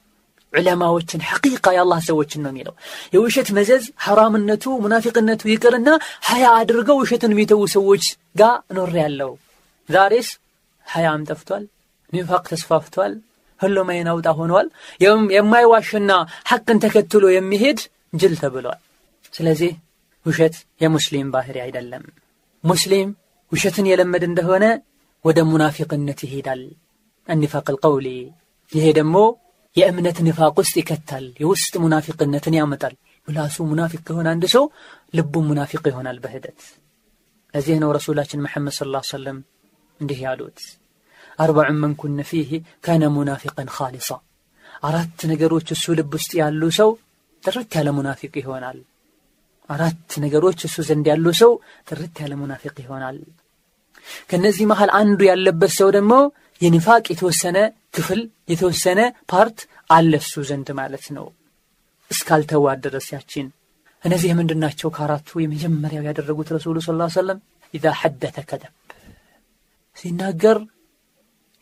ዑለማዎችን ሐቂቃ የአላህ ሰዎችን ነው የሚለው የውሸት መዘዝ ሐራምነቱ ሙናፊቅነቱ ይቅርና ሀያ አድርገው ውሸትን የሚተዉ ሰዎች ጋር ኖር ያለው ዛሬስ ሀያም ጠፍቷል ኒፋቅ ተስፋፍቷል ሁሉም አይን አውጣ ሆኗል የማይዋሽና ሐቅን ተከትሎ የሚሄድ ጅል ተብሏል ስለዚህ ውሸት የሙስሊም ባህሪ አይደለም ሙስሊም ውሸትን የለመድ እንደሆነ ወደ ሙናፊቅነት ይሄዳል አኒፋቅ ልቀውሊ ይሄ ደግሞ የእምነት ንፋቅ ውስጥ ይከታል የውስጥ ሙናፊቅነትን ያመጣል ምላሱ ሙናፊቅ ከሆነ አንድ ሰው ልቡ ሙናፊቅ ይሆናል በሂደት ለዚህ ነው ረሱላችን መሐመድ ስለ ሰለም እንዲህ ያሉት አርባዑን መን ኩነ ፊህ ካነ ሙናፊቀን ካሊሳ አራት ነገሮች እሱ ልብ ውስጥ ያሉ ሰው ጥርት ያለ ሙናፊቅ ይሆናል አራት ነገሮች እሱ ዘንድ ያሉ ሰው ጥርት ያለ ሙናፊቅ ይሆናል ከነዚህ መሃል አንዱ ያለበት ሰው ደግሞ የኒፋቅ የተወሰነ ክፍል የተወሰነ part አለ እሱ ዘንድ ማለት ነው። እስካልተወ ድረስ እነዚህ ምንድን ናቸው? ከአራቱ የመጀመሪያው ያደረጉት ረሱሉ صلى الله عليه وسلم إذا حدث كذب ሲናገር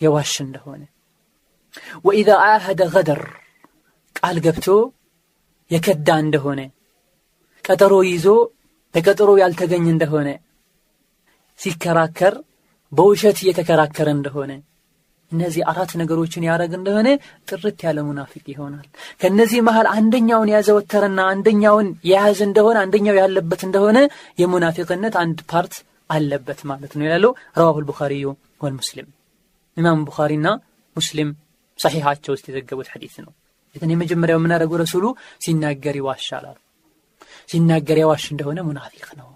የዋሸ እንደሆነ። وإذا عاهد غدر ቃል ገብቶ የከዳ እንደሆነ ቀጠሮ ይዞ በቀጠሮ ያልተገኘ እንደሆነ ሲከራከር በውሸት እየተከራከረ እንደሆነ እነዚህ አራት ነገሮችን ያደረገ እንደሆነ ጥርት ያለ ሙናፊቅ ይሆናል። ከእነዚህ መሃል አንደኛውን ያዘወተረና አንደኛውን የያዘ እንደሆነ አንደኛው ያለበት እንደሆነ የሙናፊቅነት አንድ part አለበት ማለት ነው ይላሉ رواه البخاري والمسلم። ኢማም ቡኻሪና ሙስሊም ሰሒሓቸው ውስጥ የዘገቡት ሐዲስ ነው። የትን የመጀመሪያው የምናደረጉ ረሱሉ ሲናገር ይዋሻላል። ሲናገር የዋሽ እንደሆነ ሙናፊቅ ነው።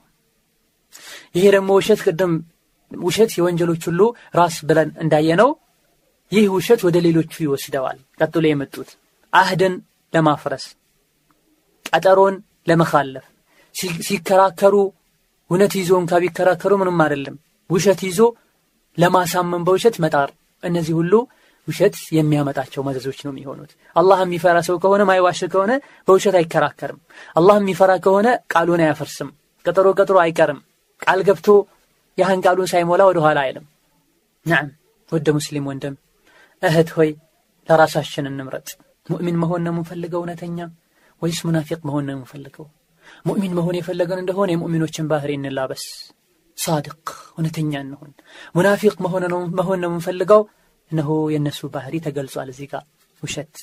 ይሄ ደግሞ ውሸት ቅድም ውሸት የወንጀሎች ሁሉ ራስ ብለን እንዳየነው ይህ ውሸት ወደ ሌሎቹ ይወስደዋል። ቀጥሎ የመጡት አህድን ለማፍረስ ቀጠሮን ለመካለፍ። ሲከራከሩ እውነት ይዞ እንካ ቢከራከሩ ምንም አይደለም። ውሸት ይዞ ለማሳመን በውሸት መጣር። እነዚህ ሁሉ ውሸት የሚያመጣቸው መዘዞች ነው የሚሆኑት። አላህ የሚፈራ ሰው ከሆነ ማይዋሽ ከሆነ በውሸት አይከራከርም። አላህ የሚፈራ ከሆነ ቃሉን አያፈርስም። ቀጠሮ ቀጥሮ አይቀርም። ቃል ገብቶ ያህን ቃሉን ሳይሞላ ወደ ኋላ አይልም። ናም ወደ ሙስሊም ወንድም እህት ሆይ ለራሳችን እንምረጥ። ሙእሚን መሆን ነው የምንፈልገው እውነተኛ? ወይስ ሙናፊቅ መሆን ነው የምንፈልገው? ሙእሚን መሆን የፈለገን እንደሆነ የሙእሚኖችን ባህሪ እንላበስ። ሳድቅ እውነተኛ እንሆን ሙናፊቅ መሆን ነው የምንፈልገው? እነሆ የእነሱ ባህሪ ተገልጿል እዚህ ጋር። ውሸት።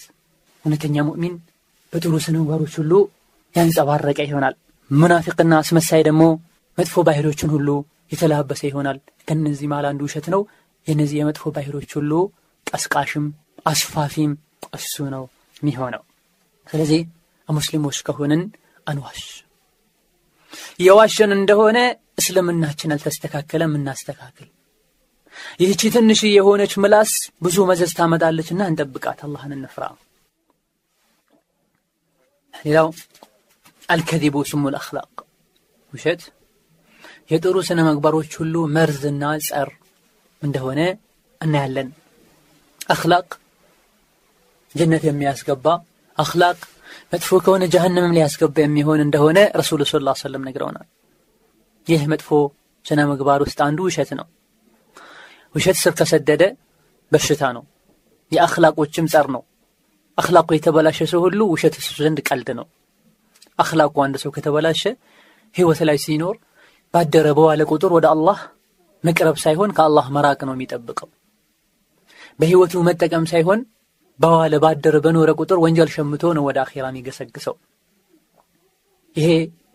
እውነተኛ ሙእሚን በጥሩ ስነጓሮች ሁሉ ያንጸባረቀ ይሆናል። ሙናፊቅና አስመሳይ ደግሞ መጥፎ ባህሪዎችን ሁሉ የተላበሰ ይሆናል። ከነዚህ መሃል አንዱ ውሸት ነው። የነዚህ የመጥፎ ባህሪዎች ሁሉ ቀስቃሽም አስፋፊም እሱ ነው የሚሆነው። ስለዚህ ሙስሊሞች ከሆንን አንዋሽ። የዋሸን እንደሆነ እስልምናችን አልተስተካከለም እናስተካክል። ይህቺ ትንሽ የሆነች ምላስ ብዙ መዘዝ ታመጣለችና እንጠብቃት። አላህን እንፍራ። ሌላው አልከዚቡ ስሙ ልአክላቅ ውሸት። የጥሩ ስነ መግባሮች ሁሉ መርዝና ጸር እንደሆነ እናያለን አክላቅ ጀነት የሚያስገባ አክላቅ መጥፎ ከሆነ ጀሃነምም ሊያስገባ የሚሆን እንደሆነ ረሱሉ ስ ላ ሰለም ነግረውናል። ይህ መጥፎ ስነ ምግባር ውስጥ አንዱ ውሸት ነው። ውሸት ስር ከሰደደ በሽታ ነው። የአክላቆችም ጸር ነው። አክላቁ የተበላሸ ሰው ሁሉ ውሸት እሱ ዘንድ ቀልድ ነው። አክላቁ አንድ ሰው ከተበላሸ ህይወት ላይ ሲኖር ባደረ በዋለ ቁጥር ወደ አላህ መቅረብ ሳይሆን ከአላህ መራቅ ነው የሚጠብቀው በህይወቱ መጠቀም ሳይሆን በዋለ ባደረ በኖረ ቁጥር ወንጀል ሸምቶ ነው ወደ አኼራ የሚገሰግሰው። ይሄ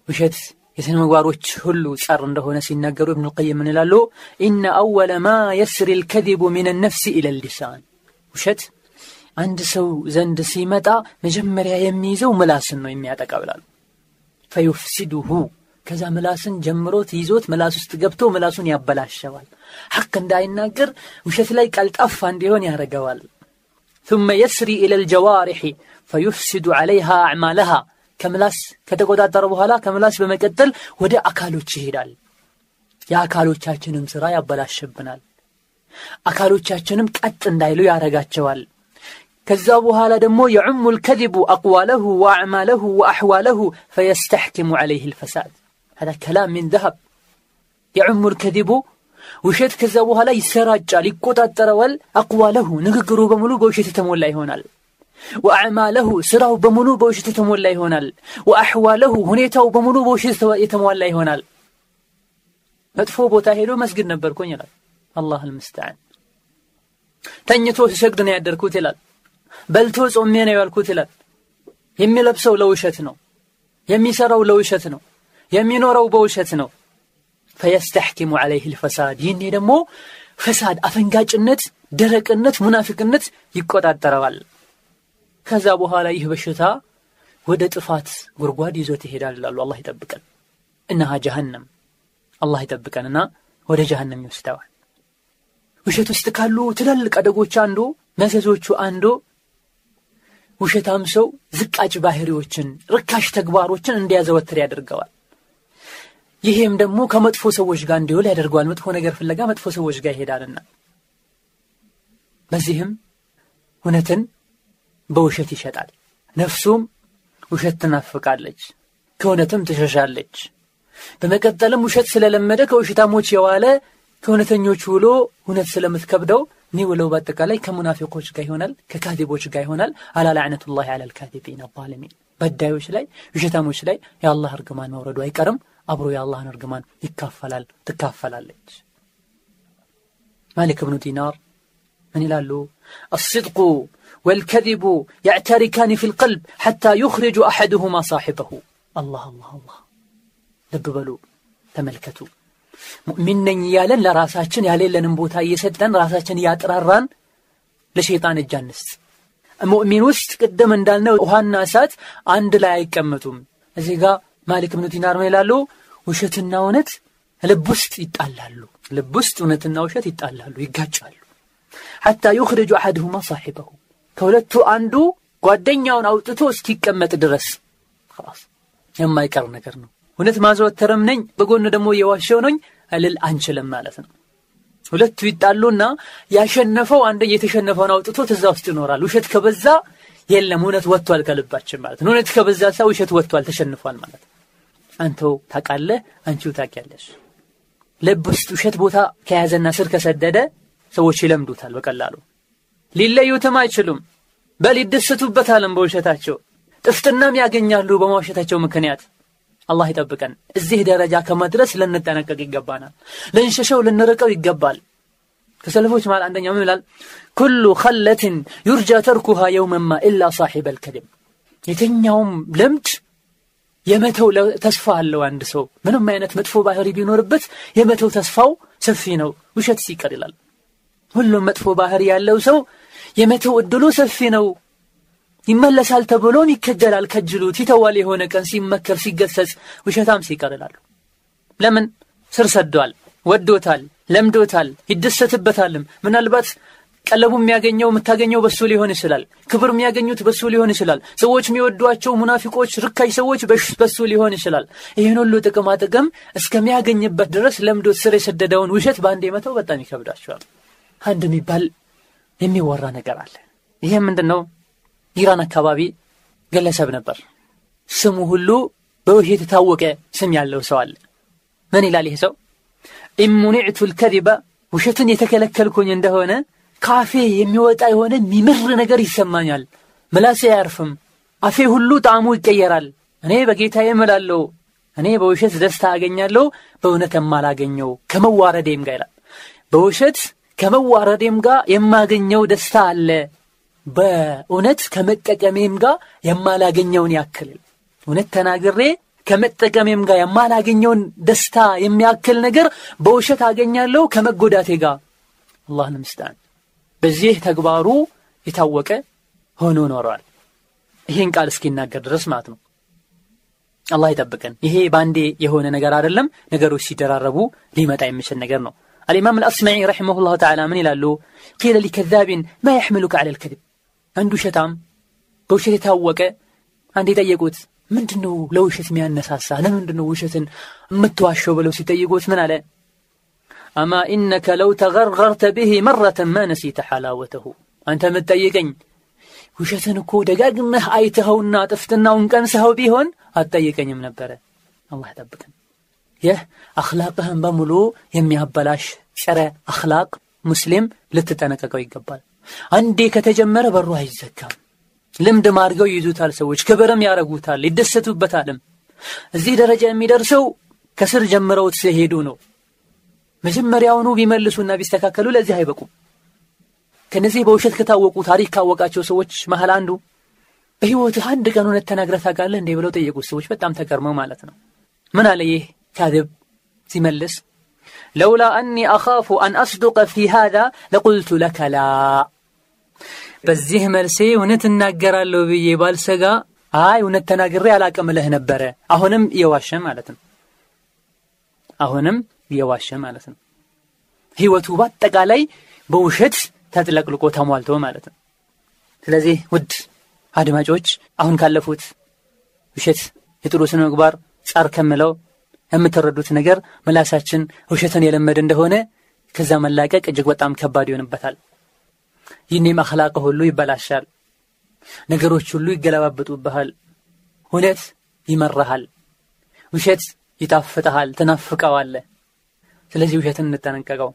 ውሸት የስነ ምግባሮች ሁሉ ጸር እንደሆነ ሲናገሩ እብኑ ልቀይም ምን ይላሉ? ኢነ አወለ ማ የስሪ ልከዚቡ ምን ነፍሲ ኢለ ልሊሳን ውሸት አንድ ሰው ዘንድ ሲመጣ መጀመሪያ የሚይዘው ምላስን ነው የሚያጠቃ ብላሉ ፈዩፍሲዱሁ ከዛ ምላስን ጀምሮት ይዞት ምላስ ውስጥ ገብቶ ምላሱን ያበላሸዋል። ሐቅ እንዳይናገር ውሸት ላይ ቀልጣፋ እንዲሆን ያደረገዋል። ثመ የስሪ ኢለል ጀዋሪሒ ፈዩፍሲዱ ዐለይሃ አዕማለሃ ከምላስ ከተቆጣጠረ በኋላ ከምላስ በመቀጠል ወደ አካሎች ይሄዳል። የአካሎቻችንም ሥራ ያበላሸብናል። አካሎቻችንም ቀጥ እንዳይሉ ያረጋቸዋል። ከዛ በኋላ ደግሞ የዑሙ ልከዚቡ አቅዋለሁ ወአዕማለሁ ወአሕዋለሁ ፈየስተሕኪሙ ዐለይህ ልፈሳድ هذا كلام من ذهب يعم الكذب ውሸት ከዛ በኋላ ይሰራጫል ይቆጣጠረዋል አቅዋለሁ ንግግሩ በሙሉ በውሸት የተሞላ ይሆናል ወአዕማለሁ ስራው በሙሉ በውሸት የተሞላ ይሆናል ወአሕዋለሁ ሁኔታው በሙሉ በውሸት የተሟላ ይሆናል መጥፎ ቦታ ሄዶ መስግድ ነበርኩኝ ይላል አላህ ልምስተዓን ተኝቶ ሲሰግድ ነው ያደርኩት ይላል በልቶ ጾሜ ነው ያልኩት ይላል የሚለብሰው ለውሸት ነው የሚሰራው ለውሸት ነው የሚኖረው በውሸት ነው። ፈየስተሕኪሙ ዓለይህ ልፈሳድ። ይህኔ ደግሞ ፈሳድ አፈንጋጭነት ደረቅነት ሙናፊቅነት ይቆጣጠረዋል። ከዛ በኋላ ይህ በሽታ ወደ ጥፋት ጉድጓድ ይዞት ይሄዳል ይላሉ። አላህ ይጠብቀን። እነሃ ጀሃነም። አላህ ይጠብቀንና ወደ ጀሃነም ይወስደዋል። ውሸት ውስጥ ካሉ ትላልቅ አደጎች አንዱ መዘዞቹ አንዱ ውሸታም ሰው ዝቃጭ ባህሪዎችን ርካሽ ተግባሮችን እንዲያዘወትር ያደርገዋል ይሄም ደግሞ ከመጥፎ ሰዎች ጋር እንዲውል ያደርገዋል። መጥፎ ነገር ፍለጋ መጥፎ ሰዎች ጋር ይሄዳልና። በዚህም እውነትን በውሸት ይሸጣል። ነፍሱም ውሸት ትናፍቃለች ከእውነትም ትሸሻለች። በመቀጠልም ውሸት ስለለመደ ከውሸታሞች የዋለ ከእውነተኞች ውሎ እውነት ስለምትከብደው የሚውለው በአጠቃላይ ከሙናፊቆች ጋር ይሆናል ከካዚቦች ጋር ይሆናል። አላ ላዕነቱላህ አላ ልካዚቢን አዛሊሚን በዳዮች ላይ ውሸታሞች ላይ የአላህ እርግማን መውረዱ አይቀርም አብሮ የአላህን እርግማን ይካፈላል ትካፈላለች ማሊክ ብኑ ዲናር من يلالو الصدق والكذب يعتركان في القلب حتى يخرج أحدهما صاحبه الله الله الله ልብ በሉ ተመልከቱ ሙእሚን ነኝ እያለን ለራሳችን ያሌለንን ቦታ እየሰጠን ራሳችን እያጥራራን ለሸይጣን እጅ አንስጥ ሙእሚን ውስጥ ቅድም እንዳልነው ውሃና እሳት አንድ ላይ አይቀመጡም እዚህ ጋር ማሊክ ብኑ ዲናር ምን ይላሉ? ውሸትና እውነት ልብ ውስጥ ይጣላሉ። ልብ ውስጥ እውነትና ውሸት ይጣላሉ ይጋጫሉ። ሐታ ዩኽርጁ አሐድሁማ ሳሒበሁ። ከሁለቱ አንዱ ጓደኛውን አውጥቶ እስኪቀመጥ ድረስ። የማይቀር ነገር ነው። እውነት ማዘወተርም ነኝ በጎን ደግሞ የዋሸው ነኝ እልል አንችልም ማለት ነው። ሁለቱ ይጣሉና ያሸነፈው አንደ የተሸነፈውን አውጥቶት እዛ ውስጥ ይኖራል። ውሸት ከበዛ የለም እውነት ወጥቷል ከልባችን ማለት ነው። እውነት ከበዛ ሳ ውሸት ወጥቷል ተሸንፏል ማለት ነው አንተው ታቃለህ አንቺው ታቂያለሽ ልብ ውስጥ ውሸት ቦታ ከያዘና ስር ከሰደደ ሰዎች ይለምዱታል በቀላሉ። ሊለዩትም አይችሉም በል ይደሰቱበታልም በውሸታቸው። ጥፍጥናም ያገኛሉ በማውሸታቸው ምክንያት። አላህ ይጠብቀን። እዚህ ደረጃ ከመድረስ ልንጠነቀቅ ይገባናል። ልንሸሸው ልንርቀው ይገባል። ከሰለፎች ማለት አንደኛው ምን ይላል? ኩሉ ኸለትን ዩርጃ ተርኩሃ የውመማ ኢላ ሳሒበ ልከድም የትኛውም ልምድ የመተው ተስፋ አለው አንድ ሰው። ምንም አይነት መጥፎ ባህሪ ቢኖርበት የመተው ተስፋው ሰፊ ነው ውሸት ሲቀር ይላል። ሁሉም መጥፎ ባህሪ ያለው ሰው የመተው እድሉ ሰፊ ነው። ይመለሳል ተብሎም ይከጀላል ከጅሉት። ይተዋል የሆነ ቀን ሲመከር ሲገሰጽ ውሸታም ሲቀር ይላሉ። ለምን? ስር ሰዷል ወዶታል ለምዶታል ይደሰትበታልም። ምናልባት ቀለቡ የሚያገኘው የምታገኘው በሱ ሊሆን ይችላል። ክብር የሚያገኙት በሱ ሊሆን ይችላል። ሰዎች የሚወዷቸው ሙናፊቆች ርካሽ ሰዎች በሱ ሊሆን ይችላል። ይህን ሁሉ ጥቅማ ጥቅም እስከሚያገኝበት ድረስ ለምዶት ስር የሰደደውን ውሸት በአንድ መተው በጣም ይከብዳቸዋል። አንድ የሚባል የሚወራ ነገር አለ። ይሄም ምንድን ነው ኢራን አካባቢ ግለሰብ ነበር። ስሙ ሁሉ በውሸት የታወቀ ስም ያለው ሰው አለ። ምን ይላል ይህ ሰው? ኢሙኒዕቱ ልከዚበ ውሸትን የተከለከልኩኝ እንደሆነ ካፌ የሚወጣ የሆነ የሚምር ነገር ይሰማኛል። ምላሴ አያርፍም። አፌ ሁሉ ጣዕሙ ይቀየራል። እኔ በጌታዬ እምላለሁ። እኔ በውሸት ደስታ አገኛለሁ በእውነት የማላገኘው ከመዋረዴም ጋር ይላል። በውሸት ከመዋረዴም ጋር የማገኘው ደስታ አለ። በእውነት ከመጠቀሜም ጋር የማላገኘውን ያክል እውነት ተናግሬ ከመጠቀሜም ጋር የማላገኘውን ደስታ የሚያክል ነገር በውሸት አገኛለሁ ከመጎዳቴ ጋር። አላህ ንምስታን በዚህ ተግባሩ የታወቀ ሆኖ ኖረዋል። ይሄን ቃል እስኪናገር ድረስ ማለት ነው። አላህ ይጠብቀን። ይሄ በአንዴ የሆነ ነገር አይደለም፣ ነገሮች ሲደራረቡ ሊመጣ የሚችል ነገር ነው። አልኢማም አልአስማዒ ረሒመሁላሁ ተዓላ ምን ይላሉ? ቂለ ሊከዛቢን ማ ያሕምሉከ ዐለል ከዚብ፣ አንዱ ውሸታም በውሸት የታወቀ አንድ የጠየቁት ምንድነው ለውሸት የሚያነሳሳ ለምንድነው ውሸትን የምትዋሸው ብለው ሲጠይቁት ምን አለ? አማ ኢነከ ለው ተገርገርተ ብሄ መረተን ማ ነሲተ ሓላወተሁ። አንተ የምትጠይቀኝ ውሸትን እኮ ደጋግመህ አይትኸውና ጥፍትናውን ቀምሰኸው ቢሆን አትጠይቀኝም ነበረ። አላህ ጠብቀን ይህ አኽላቅህን በሙሉ የሚያበላሽ ጸረ አኽላቅ ሙስሊም ልትጠነቀቀው ይገባል። አንዴ ከተጀመረ በሩ አይዘጋም። ልምድ ማድርገው ይይዙታል ሰዎች ክብርም ያረጉታል ይደሰቱበታልም። እዚህ ደረጃ የሚደርሰው ከስር ጀምረውት ሲሄዱ ነው መጀመሪያውኑ ቢመልሱና ቢስተካከሉ ለዚህ አይበቁም። ከነዚህ በውሸት ከታወቁ ታሪክ ካወቃቸው ሰዎች መሀል አንዱ በሕይወትህ አንድ ቀን እውነት ተናግረህ ታውቃለህ እንዴ ብለው ጠየቁት። ሰዎች በጣም ተገርመው ማለት ነው። ምን አለ ይህ ካድብ ሲመልስ፣ ለውላ አኒ አኻፉ አን አስዱቀ ፊ ሃዛ ለቁልቱ ለከ በዚህ መልሴ እውነት እናገራለሁ ብዬ ባልሰጋ፣ አይ እውነት ተናግሬ አላቀምለህ ነበረ። አሁንም እየዋሸ ማለት ነው። አሁንም እየዋሸ ማለት ነው። ህይወቱ በአጠቃላይ በውሸት ተጥለቅልቆ ተሟልቶ ማለት ነው። ስለዚህ ውድ አድማጮች አሁን ካለፉት ውሸት የጥሩ ስነ ምግባር ጻር ከምለው የምትረዱት ነገር ምላሳችን ውሸትን የለመደ እንደሆነ ከዛ መላቀቅ እጅግ በጣም ከባድ ይሆንበታል። ይህኔም አኽላቅ ሁሉ ይበላሻል። ነገሮች ሁሉ ይገለባበጡብሃል። እውነት ይመራሃል። ውሸት ይጣፍጠሃል ትናፍቀዋለ ስለዚህ ውሸትን እንጠነቀቀው።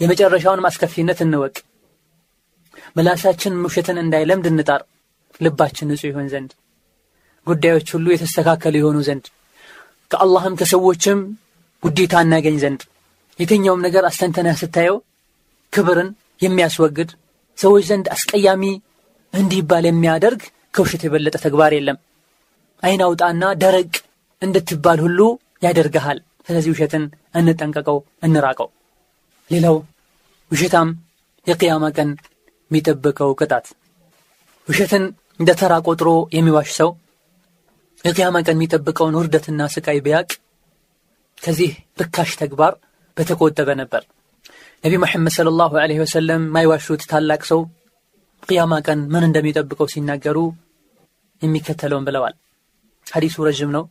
የመጨረሻውን ማስከፊነት እንወቅ። ምላሳችን ውሸትን እንዳይለምድ እንጣር። ልባችን ንጹህ ይሆን ዘንድ ጉዳዮች ሁሉ የተስተካከሉ የሆኑ ዘንድ ከአላህም ከሰዎችም ውዴታ እናገኝ ዘንድ። የትኛውም ነገር አስተንተነህ ስታየው ክብርን የሚያስወግድ ሰዎች ዘንድ አስቀያሚ እንዲባል የሚያደርግ ከውሸት የበለጠ ተግባር የለም። አይን አውጣና ደረቅ እንድትባል ሁሉ ያደርግሃል ስለዚህ ውሸትን እንጠንቀቀው እንራቀው። ሌላው ውሸታም የቅያማ ቀን የሚጠብቀው ቅጣት። ውሸትን እንደ ተራ ቆጥሮ የሚዋሽ ሰው የቅያማ ቀን የሚጠብቀውን ውርደትና ስቃይ ቢያቅ ከዚህ ርካሽ ተግባር በተቆጠበ ነበር። ነቢ መሐመድ ስለ ላሁ ለ ወሰለም ማይዋሹት ታላቅ ሰው ቅያማ ቀን ምን እንደሚጠብቀው ሲናገሩ የሚከተለውን ብለዋል። ሐዲሱ ረዥም ነው።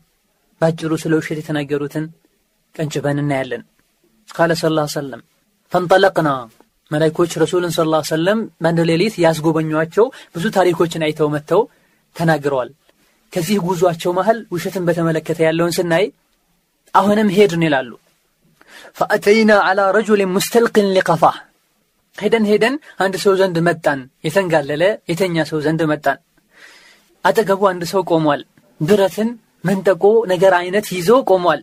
በአጭሩ ስለ ውሸት የተናገሩትን ቀንጭበን እናያለን። ቃለ ስ ላ ሰለም ፈንጠለቅና መላይኮች ረሱልን ስ ላ ሰለም በአንድ ሌሊት ያስጎበኟቸው ብዙ ታሪኮችን አይተው መጥተው ተናግረዋል። ከዚህ ጉዟቸው መሃል ውሸትን በተመለከተ ያለውን ስናይ አሁንም ሄድን ይላሉ። ፈአተይና ዓላ ረጁልን ሙስተልቅን ሊቀፋህ ሄደን ሄደን አንድ ሰው ዘንድ መጣን። የተንጋለለ የተኛ ሰው ዘንድ መጣን። አጠገቡ አንድ ሰው ቆሟል። ብረትን መንጠቆ ነገር አይነት ይዞ ቆሟል።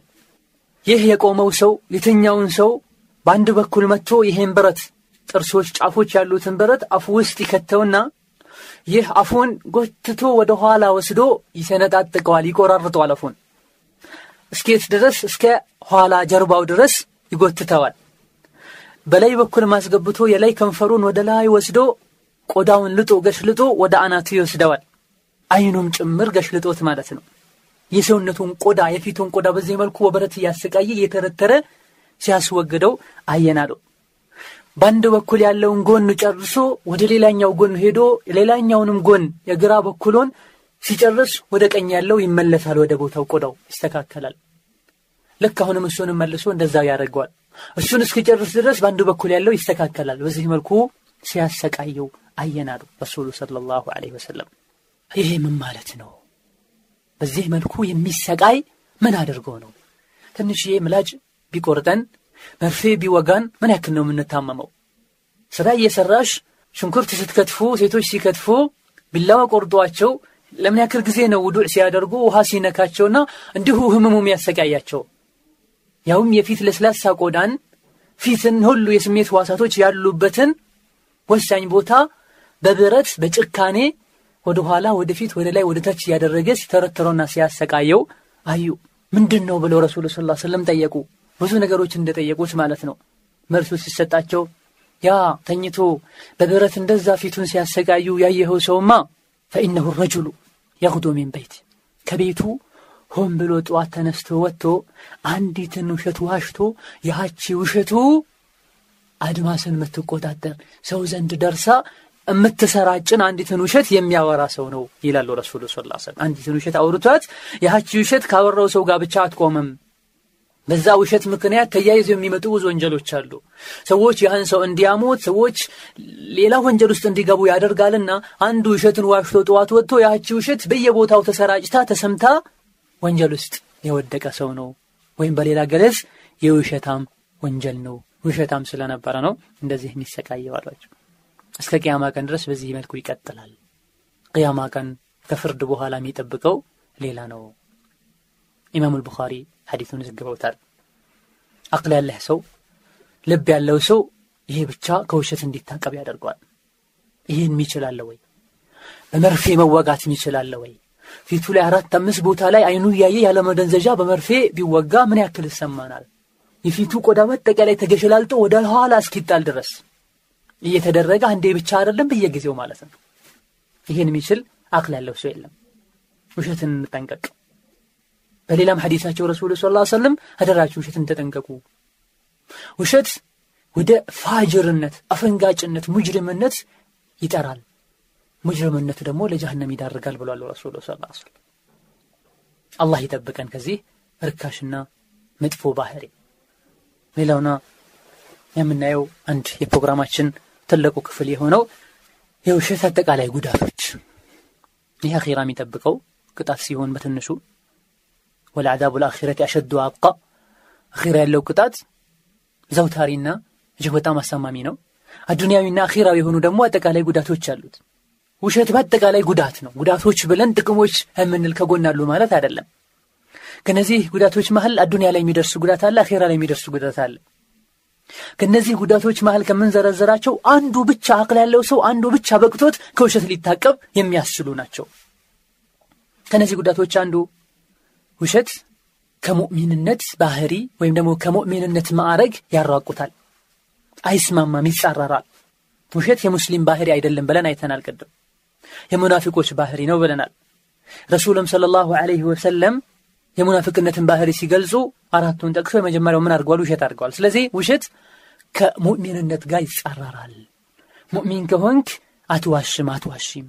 ይህ የቆመው ሰው የተኛውን ሰው በአንድ በኩል መጥቶ ይሄን ብረት ጥርሶች፣ ጫፎች ያሉትን ብረት አፉ ውስጥ ይከተውና ይህ አፉን ጎትቶ ወደ ኋላ ወስዶ ይሰነጣጥቀዋል፣ ይቆራርጠዋል። አፉን እስኬት ድረስ እስከ ኋላ ጀርባው ድረስ ይጎትተዋል። በላይ በኩል ማስገብቶ የላይ ከንፈሩን ወደ ላይ ወስዶ ቆዳውን ልጦ ገሽልጦ ወደ አናቱ ይወስደዋል። አይኑም ጭምር ገሽልጦት ማለት ነው። የሰውነቱን ቆዳ የፊቱን ቆዳ በዚህ መልኩ በብረት እያሰቃየ እየተረተረ ሲያስወግደው አየናለው። በአንድ በኩል ያለውን ጎን ጨርሶ ወደ ሌላኛው ጎን ሄዶ ሌላኛውንም ጎን የግራ በኩሎን ሲጨርስ ወደ ቀኝ ያለው ይመለሳል፣ ወደ ቦታው ቆዳው ይስተካከላል። ልክ አሁንም እሱንም መልሶ እንደዛው ያደርገዋል። እሱን እስኪጨርስ ድረስ በአንድ በኩል ያለው ይስተካከላል። በዚህ መልኩ ሲያሰቃየው አየናሉ ረሱሉ ሰለላሁ ዐለይሂ ወሰለም። ይሄ ምን ማለት ነው? በዚህ መልኩ የሚሰቃይ ምን አድርጎ ነው? ትንሽዬ ምላጭ ቢቆርጠን መርፌ ቢወጋን ምን ያክል ነው የምንታመመው? ስራ እየሰራሽ ሽንኩርት ስትከትፉ ሴቶች ሲከትፉ ቢላዋ ቆርጧቸው ለምን ያክል ጊዜ ነው ውዱዕ ሲያደርጉ ውሃ ሲነካቸውና እንዲሁ ህመሙ የሚያሰቃያቸው? ያውም የፊት ለስላሳ ቆዳን ፊትን ሁሉ የስሜት ህዋሳቶች ያሉበትን ወሳኝ ቦታ በብረት በጭካኔ ወደ ኋላ ወደፊት ወደ ላይ ወደ ታች እያደረገ ሲተረትረውና ሲያሰቃየው አዩ። ምንድን ነው ብለው ረሱሉ ስ ስለም ጠየቁ። ብዙ ነገሮች እንደጠየቁት ማለት ነው። መልሱ ሲሰጣቸው ያ ተኝቶ በብረት እንደዛ ፊቱን ሲያሰቃዩ ያየኸው ሰውማ ፈኢነሁ ረጁሉ የጉዶ ሚን በይት ከቤቱ ሆን ብሎ ጠዋት ተነስቶ ወጥቶ አንዲትን ውሸት ዋሽቶ ያቺ ውሸቱ አድማስን የምትቆጣጠር ሰው ዘንድ ደርሳ የምትሰራጭን አንዲትን ውሸት የሚያወራ ሰው ነው ይላሉ ረሱሉ ስ ሰለም። አንዲትን ውሸት አውርቷት ያቺ ውሸት ካወራው ሰው ጋር ብቻ አትቆምም። በዛ ውሸት ምክንያት ተያይዘው የሚመጡ ብዙ ወንጀሎች አሉ። ሰዎች ያህን ሰው እንዲያሙት፣ ሰዎች ሌላ ወንጀል ውስጥ እንዲገቡ ያደርጋልና አንዱ ውሸትን ዋሽቶ ጠዋት ወጥቶ ያቺ ውሸት በየቦታው ተሰራጭታ ተሰምታ ወንጀል ውስጥ የወደቀ ሰው ነው። ወይም በሌላ ገለጽ የውሸታም ወንጀል ነው። ውሸታም ስለነበረ ነው እንደዚህ የሚሰቃየው እስከ ቅያማ ቀን ድረስ በዚህ መልኩ ይቀጥላል። ቅያማ ቀን ከፍርድ በኋላ የሚጠብቀው ሌላ ነው። ኢማሙል ቡኻሪ ሐዲቱን ዘግበውታል። አቅል ያለህ ሰው ልብ ያለው ሰው ይሄ ብቻ ከውሸት እንዲታቀብ ያደርገዋል። ይህን የሚችላለ ወይ? በመርፌ መወጋት የሚችላለ ወይ? ፊቱ ላይ አራት አምስት ቦታ ላይ አይኑ እያየ ያለመደንዘዣ በመርፌ ቢወጋ ምን ያክል ይሰማናል? የፊቱ ቆዳ በጠቃላይ ተገሸላልጦ ወደ ኋላ እስኪጣል ድረስ እየተደረገ አንዴ ብቻ አይደለም በየጊዜው ማለት ነው። ይህን የሚችል አቅል ያለው ሰው የለም። ውሸትን እንጠንቀቅ። በሌላም ሐዲሳቸው ረሱሉ ስ ላ ሰለም አደራችሁ ውሸትን ተጠንቀቁ። ውሸት ወደ ፋጅርነት፣ አፈንጋጭነት፣ ሙጅርምነት ይጠራል። ሙጅርምነት ደግሞ ለጀሃነም ይዳርጋል ብሏል ረሱሉ ስ ላ ሰለም። አላህ ይጠብቀን ከዚህ ርካሽና መጥፎ ባህሪ። ሌላውና የምናየው አንድ የፕሮግራማችን ትልቁ ክፍል የሆነው የውሸት አጠቃላይ ጉዳቶች ይህ አኼራ የሚጠብቀው ቅጣት ሲሆን በትንሹ ወለዓዛቡ ልአኺረት አሸዱ አብቃ አኺራ ያለው ቅጣት ዘውታሪና እጅግ በጣም አሳማሚ ነው። አዱንያዊና አኺራዊ የሆኑ ደግሞ አጠቃላይ ጉዳቶች አሉት። ውሸት በአጠቃላይ ጉዳት ነው። ጉዳቶች ብለን ጥቅሞች የምንል ከጎን አሉ ማለት አይደለም። ከነዚህ ጉዳቶች መሀል አዱንያ ላይ የሚደርስ ጉዳት አለ፣ አኼራ ላይ የሚደርስ ጉዳት አለ። ከነዚህ ጉዳቶች መሀል ከምንዘረዘራቸው አንዱ ብቻ አቅል ያለው ሰው አንዱ ብቻ በቅቶት ከውሸት ሊታቀብ የሚያስችሉ ናቸው። ከነዚህ ጉዳቶች አንዱ ውሸት ከሙእሚንነት ባህሪ ወይም ደግሞ ከሙእሚንነት ማዕረግ ያራቁታል፣ አይስማማም፣ ይጻረራል። ውሸት የሙስሊም ባህሪ አይደለም ብለን አይተናል። ቅድም የሙናፊቆች ባህሪ ነው ብለናል። ረሱልም ሰለላሁ ዐለይሂ ወሰለም የሙናፍቅነትን ባህሪ ሲገልጹ አራቱን ጠቅሶ የመጀመሪያው ምን አድርገዋል? ውሸት አድርገዋል። ስለዚህ ውሸት ከሙእሚንነት ጋር ይጻረራል። ሙእሚን ከሆንክ አትዋሽም፣ አትዋሺም።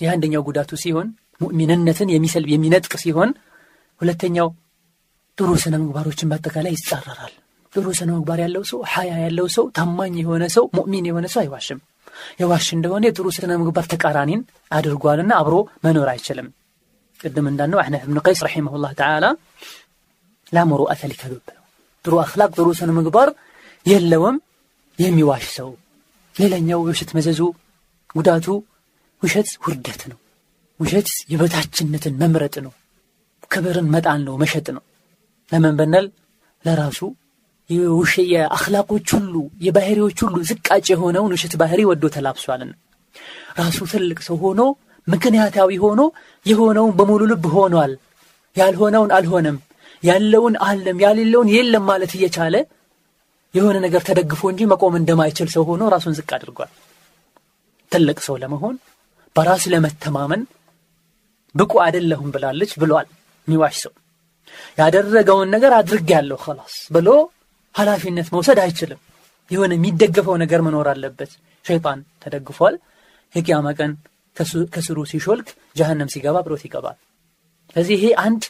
ይህ አንደኛው ጉዳቱ ሲሆን ሙእሚንነትን የሚሰልብ የሚነጥቅ ሲሆን ሁለተኛው ጥሩ ስነ ምግባሮችን በአጠቃላይ ይጻረራል ጥሩ ስነ ምግባር ያለው ሰው ሀያ ያለው ሰው ታማኝ የሆነ ሰው ሙእሚን የሆነ ሰው አይዋሽም የዋሽ እንደሆነ የጥሩ ስነ ምግባር ተቃራኒን አድርጓልና አብሮ መኖር አይችልም ቅድም እንዳልነው አሕነፍ ብን ቀይስ ረሒመሁላህ ተዓላ ላሙሩ አተል ከብብ ጥሩ አክላቅ ጥሩ ስነ ምግባር የለውም የሚዋሽ ሰው ሌላኛው የውሸት መዘዙ ጉዳቱ ውሸት ውርደት ነው ውሸት የበታችነትን መምረጥ ነው ክብርን መጣን ነው መሸጥ ነው ለምን ብንል ለራሱ የውሽ የአክላቆች ሁሉ የባህሪዎች ሁሉ ዝቃጭ የሆነውን ውሸት ባህሪ ወዶ ተላብሷልና ራሱ ትልቅ ሰው ሆኖ ምክንያታዊ ሆኖ የሆነውን በሙሉ ልብ ሆኗል። ያልሆነውን አልሆነም። ያለውን አለም ያሌለውን የለም ማለት እየቻለ የሆነ ነገር ተደግፎ እንጂ መቆም እንደማይችል ሰው ሆኖ ራሱን ዝቅ አድርጓል። ትልቅ ሰው ለመሆን በራስ ለመተማመን ብቁ አይደለሁም ብላለች ብሏል ሚዋሽ ሰው። ያደረገውን ነገር አድርግ ያለው ኸላስ ብሎ ኃላፊነት መውሰድ አይችልም። የሆነ የሚደገፈው ነገር መኖር አለበት። ሸይጣን ተደግፏል። የቅያማ ቀን ከስሩ ሲሾልክ ጀሃነም ሲገባ ብሮት ይገባል። ስለዚህ ይሄ አንድ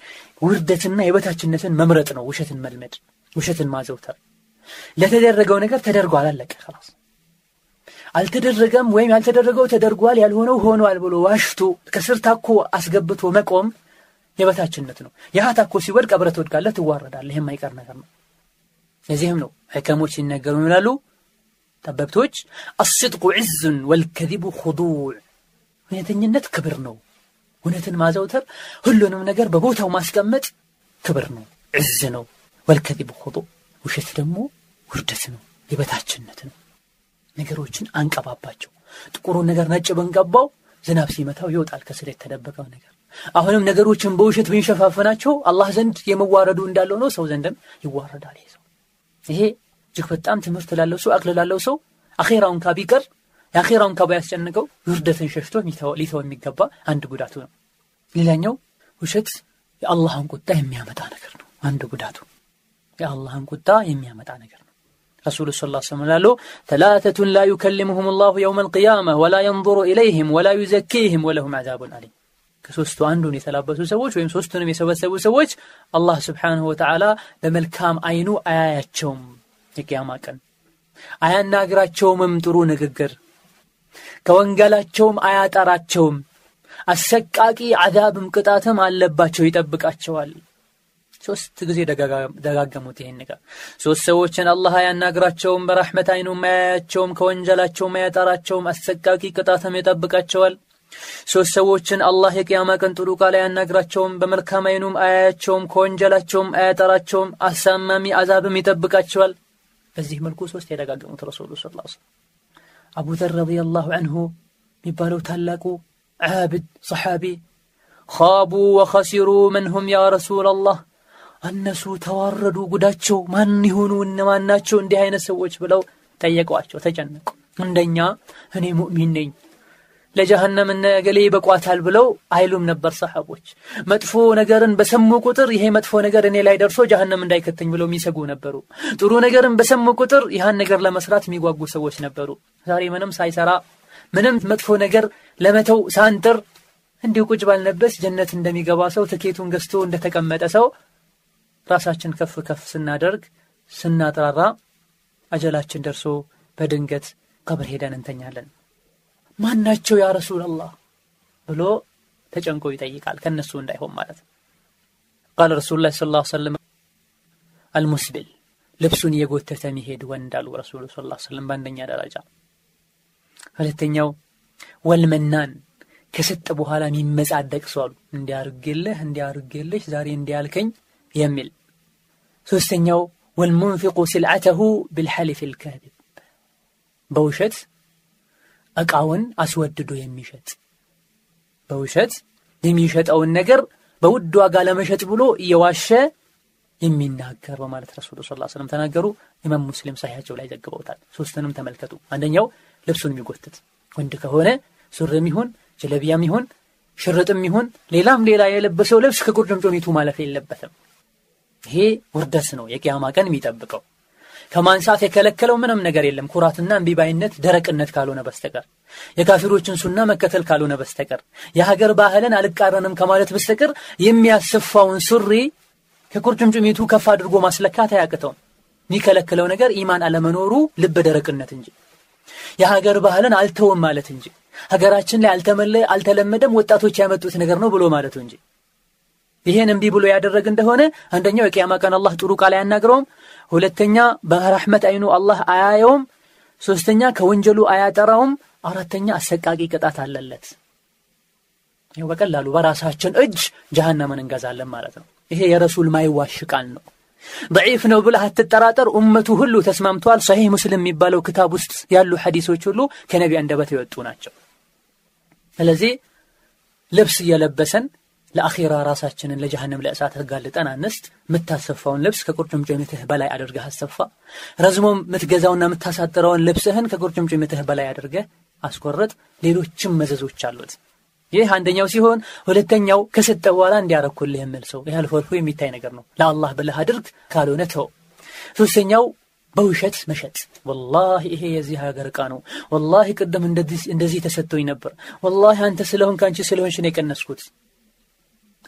ውርደትና የበታችነትን መምረጥ ነው ውሸትን መልመድ ውሸትን ማዘውተር። ለተደረገው ነገር ተደርጓል አለቀ ላስ አልተደረገም ወይም ያልተደረገው ተደርጓል ያልሆነው ሆኗል ብሎ ዋሽቶ ከስር ታኮ አስገብቶ መቆም የበታችነት ነው። ያህ ታኮ ሲወድቅ አብረት ወድቃለህ ትዋረዳለህ። የማይቀር ነገር ነው። ለዚህም ነው ሕከሞች ሲነገሩ ይላሉ? ጠበብቶች አስድቁ ዕዝን ወልከዚቡ ሁዱዕ እውነተኝነት ክብር ነው። እውነትን ማዘውተር ሁሉንም ነገር በቦታው ማስቀመጥ ክብር ነው። ዕዝ ነው። ወልከዚቡ ሁዱዕ ውሸት ደግሞ ውርደት ነው። የበታችነት ነው። ነገሮችን አንቀባባቸው። ጥቁሩን ነገር ነጭ ብንቀባው ዝናብ ሲመታው ይወጣል ከስር የተደበቀው ነገር። አሁንም ነገሮችን በውሸት ብንሸፋፈናቸው አላህ ዘንድ የመዋረዱ እንዳለው ነው ሰው ዘንድም ይዋረዳል ይሄ ሰው። ይሄ እጅግ በጣም ትምህርት ላለው ሰው አቅል ላለው ሰው አኼራውን ካቢቀር የአኼራውን ካባ ያስጨንቀው ውርደትን ሸሽቶ ሊተው የሚገባ አንድ ጉዳቱ ነው። ሌላኛው ውሸት የአላህን ቁጣ የሚያመጣ ነገር ነው። አንድ ጉዳቱ የአላህን ቁጣ የሚያመጣ ነገር ነው። ረሱሉ ስ ላ ስለም ላሉ ተላተቱን ላ ዩከልሙሁም ላሁ የውም አልቅያማ ወላ የንظሩ ኢለይህም ወላ ዩዘኪህም ወለሁም አዛቡን አሊም። ከሶስቱ አንዱን የተላበሱ ሰዎች ወይም ሶስቱንም የሰበሰቡ ሰዎች አላህ ስብሓንሁ ወተዓላ በመልካም አይኑ አያያቸውም የቅያማ ቀን። አያናግራቸውምም ጥሩ ንግግር ከወንገላቸውም አያጠራቸውም አሰቃቂ አዛብም ቅጣትም አለባቸው ይጠብቃቸዋል። ሶስት ጊዜ ደጋገሙት ይህን ነገር። ሶስት ሰዎችን አላህ አያናግራቸውም በራሕመት አይኑም አያያቸውም ከወንጀላቸውም አያጠራቸውም አሰቃቂ ቅጣትም ይጠብቃቸዋል። ሶስት ሰዎችን አላህ የቅያማ ቀን ጥሩ ቃል አያናግራቸውም በመልካም አይኑም አያያቸውም ከወንጀላቸውም አያጠራቸውም አሳማሚ አዛብም ይጠብቃቸዋል። በዚህ መልኩ ሶስት የደጋገሙት ረሱሉ ስ ላ አቡ ዘር ረዲየላሁ አንሁ የሚባለው ታላቁ ዓብድ ሰሓቢ ኻቡ ወኸሲሩ መንሁም ያ ረሱላላህ እነሱ ተዋረዱ ጉዳቸው ማን ይሆኑ እነማን ናቸው እንዲህ አይነት ሰዎች ብለው ጠየቋቸው ተጨነቁ። እንደኛ እኔ ሙእሚን ነኝ ለጀሃነም እነ እገሌ ይበቋታል ብለው አይሉም ነበር ሰሓቦች። መጥፎ ነገርን በሰሙ ቁጥር ይሄ መጥፎ ነገር እኔ ላይ ደርሶ ጀሃነም እንዳይከተኝ ብለው የሚሰጉ ነበሩ። ጥሩ ነገርን በሰሙ ቁጥር ይህን ነገር ለመስራት የሚጓጉ ሰዎች ነበሩ። ዛሬ ምንም ሳይሰራ ምንም መጥፎ ነገር ለመተው ሳንጥር እንዲሁ ቁጭ ባልነበስ ጀነት እንደሚገባ ሰው ትኬቱን ገዝቶ እንደተቀመጠ ሰው ራሳችን ከፍ ከፍ ስናደርግ ስናጥራራ አጀላችን ደርሶ በድንገት ቀብር ሄደን እንተኛለን ማናቸው ያ ረሱላላህ? ብሎ ተጨንቆ ይጠይቃል። ከነሱ እንዳይሆን ማለት ነው። ቃል ረሱሉ ላ ስለ ሰለም አልሙስብል ልብሱን እየጎተተ ሚሄድ ወንድ አሉ ረሱሉ ስ ሰለም በአንደኛ ደረጃ። ሁለተኛው ወልመናን ከሰጠ በኋላ የሚመጻደቅ ሰው አሉ። እንዲያርግልህ እንዲያርግልሽ ዛሬ እንዲያልከኝ የሚል። ሶስተኛው ወልሙንፊቁ ስልዓተሁ ብልሐሊፍ ልካذብ በውሸት እቃውን አስወድዶ የሚሸጥ። በውሸት የሚሸጠውን ነገር በውድ ዋጋ ለመሸጥ ብሎ እየዋሸ የሚናገር በማለት ረሱሉ ስ ስለም ተናገሩ። ኢማም ሙስሊም ሳያቸው ላይ ዘግበውታል። ሶስትንም ተመልከቱ። አንደኛው ልብሱን የሚጎትት ወንድ ከሆነ ሱርም ይሁን ጀለቢያም ይሁን ሽርጥም ይሁን ሌላም ሌላ የለበሰው ልብስ ከቁርጭምጭሚቱ ማለፍ የለበትም። ይሄ ውርደት ነው የቅያማ ቀን የሚጠብቀው ከማንሳት የከለከለው ምንም ነገር የለም። ኩራትና እምቢባይነት ደረቅነት ካልሆነ በስተቀር የካፊሮችን ሱና መከተል ካልሆነ በስተቀር የሀገር ባህልን አልቃረንም ከማለት በስተቀር የሚያስፋውን ሱሪ ከቁርጭምጭሚቱ ከፍ አድርጎ ማስለካት አያቅተውም። የሚከለክለው ነገር ኢማን አለመኖሩ ልብ ደረቅነት እንጂ የሀገር ባህልን አልተውም ማለት እንጂ ሀገራችን ላይ አልተለመደም ወጣቶች ያመጡት ነገር ነው ብሎ ማለቱ እንጂ። ይሄን እምቢ ብሎ ያደረግ እንደሆነ አንደኛው የቅያማ ቀን አላህ ጥሩ ቃል አያናግረውም ሁለተኛ በረሕመት አይኑ አላህ አያየውም። ሶስተኛ ከወንጀሉ አያጠራውም። አራተኛ አሰቃቂ ቅጣት አለለት። ይኸው በቀላሉ በራሳችን እጅ ጀሃነምን እንገዛለን ማለት ነው። ይሄ የረሱል ማይዋሽ ቃል ነው። ደዒፍ ነው ብለህ አትጠራጠር። ኡመቱ ሁሉ ተስማምተዋል። ሰሒህ ሙስሊም የሚባለው ክታብ ውስጥ ያሉ ሐዲሶች ሁሉ ከነቢ አንደበት የወጡ ናቸው። ስለዚህ ልብስ እየለበሰን ለአኼራ ራሳችንን ለጀሃነም ለእሳት አጋልጠን አንስት። የምታሰፋውን ልብስ ከቁርጭምጭሚትህ በላይ አድርገህ አሰፋ። ረዝሞም የምትገዛውና የምታሳጥረውን ልብስህን ከቁርጭምጭሚትህ በላይ አድርገህ አስቆረጥ። ሌሎችም መዘዞች አሉት። ይህ አንደኛው ሲሆን ሁለተኛው ከሰጠ በኋላ እንዲያረኩልህ የምል ሰው። ይህ አልፎ የሚታይ ነገር ነው። ለአላህ ብለህ አድርግ ካልሆነ ተው። ሶስተኛው በውሸት መሸጥ። ወላሂ ይሄ የዚህ ሀገር ዕቃ ነው። ወላሂ ቅድም እንደዚህ ተሰጥቶኝ ነበር። ወላሂ አንተ ስለሆን ከአንቺ ስለሆንሽ የቀነስኩት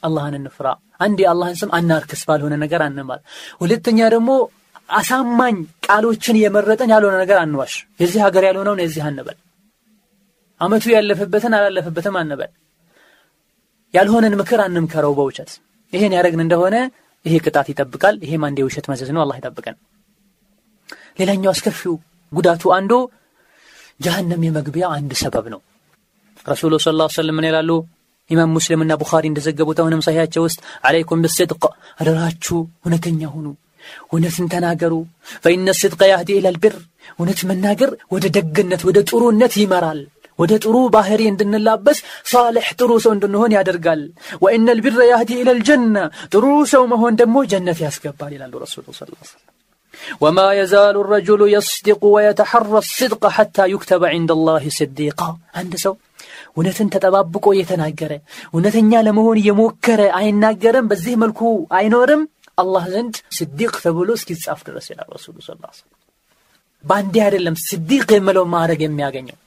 አላህን እንፍራ። አንድ የአላህን ስም አናርክስ ባልሆነ ነገር አንማል ሁለተኛ ደግሞ አሳማኝ ቃሎችን የመረጠን ያልሆነ ነገር አንዋሽ። የዚህ ሀገር ያልሆነውን የዚህ አንበል። አመቱ ያለፈበትን አላለፈበትም አንበል። ያልሆነን ምክር አንምከረው በውሸት። ይሄን ያደረግን እንደሆነ ይሄ ቅጣት ይጠብቃል። ይሄም አንድ የውሸት መዘዝ ነው። አላህ ይጠብቀን። ሌላኛው አስከፊው ጉዳቱ አንዱ ጀሃነም የመግቢያ አንድ ሰበብ ነው። ረሱሉ صلى الله عليه وسلم ምን ይላሉ ኢማም ሙስሊምና ቡኻሪ እንደዘገቡት አሁንም ሰሒሓቸው ውስጥ عليكم بالصدق አደራችሁ እውነተኛ ሁኑ እውነትን ተናገሩ فإن الصدق يهدي إلى البر እውነት መናገር ወደ ደግነት ወደ ጥሩነት ይመራል ወደ ጥሩ ባህሪ እንድንላበስ ሳሌሕ ጥሩ ሰው እንድንሆን ያደርጋል وإن البر يهدي إلى الجنة ጥሩ ሰው መሆን ደግሞ ጀነት ያስገባል ይላሉ ረሱሉ ስ وما يزال الرجل يصدق ويتحرى الصدق حتى يكتب عند الله صديقا አንድ ሰው እውነትን ተጠባብቆ እየተናገረ እውነተኛ ለመሆን እየሞከረ አይናገርም በዚህ መልኩ አይኖርም። አላህ ዘንድ ስዲቅ ተብሎ እስኪጻፍ ድረስ ይላል ረሱሉ ስ በአንዴ አይደለም ስዲቅ የምለው ማዕረግ የሚያገኘው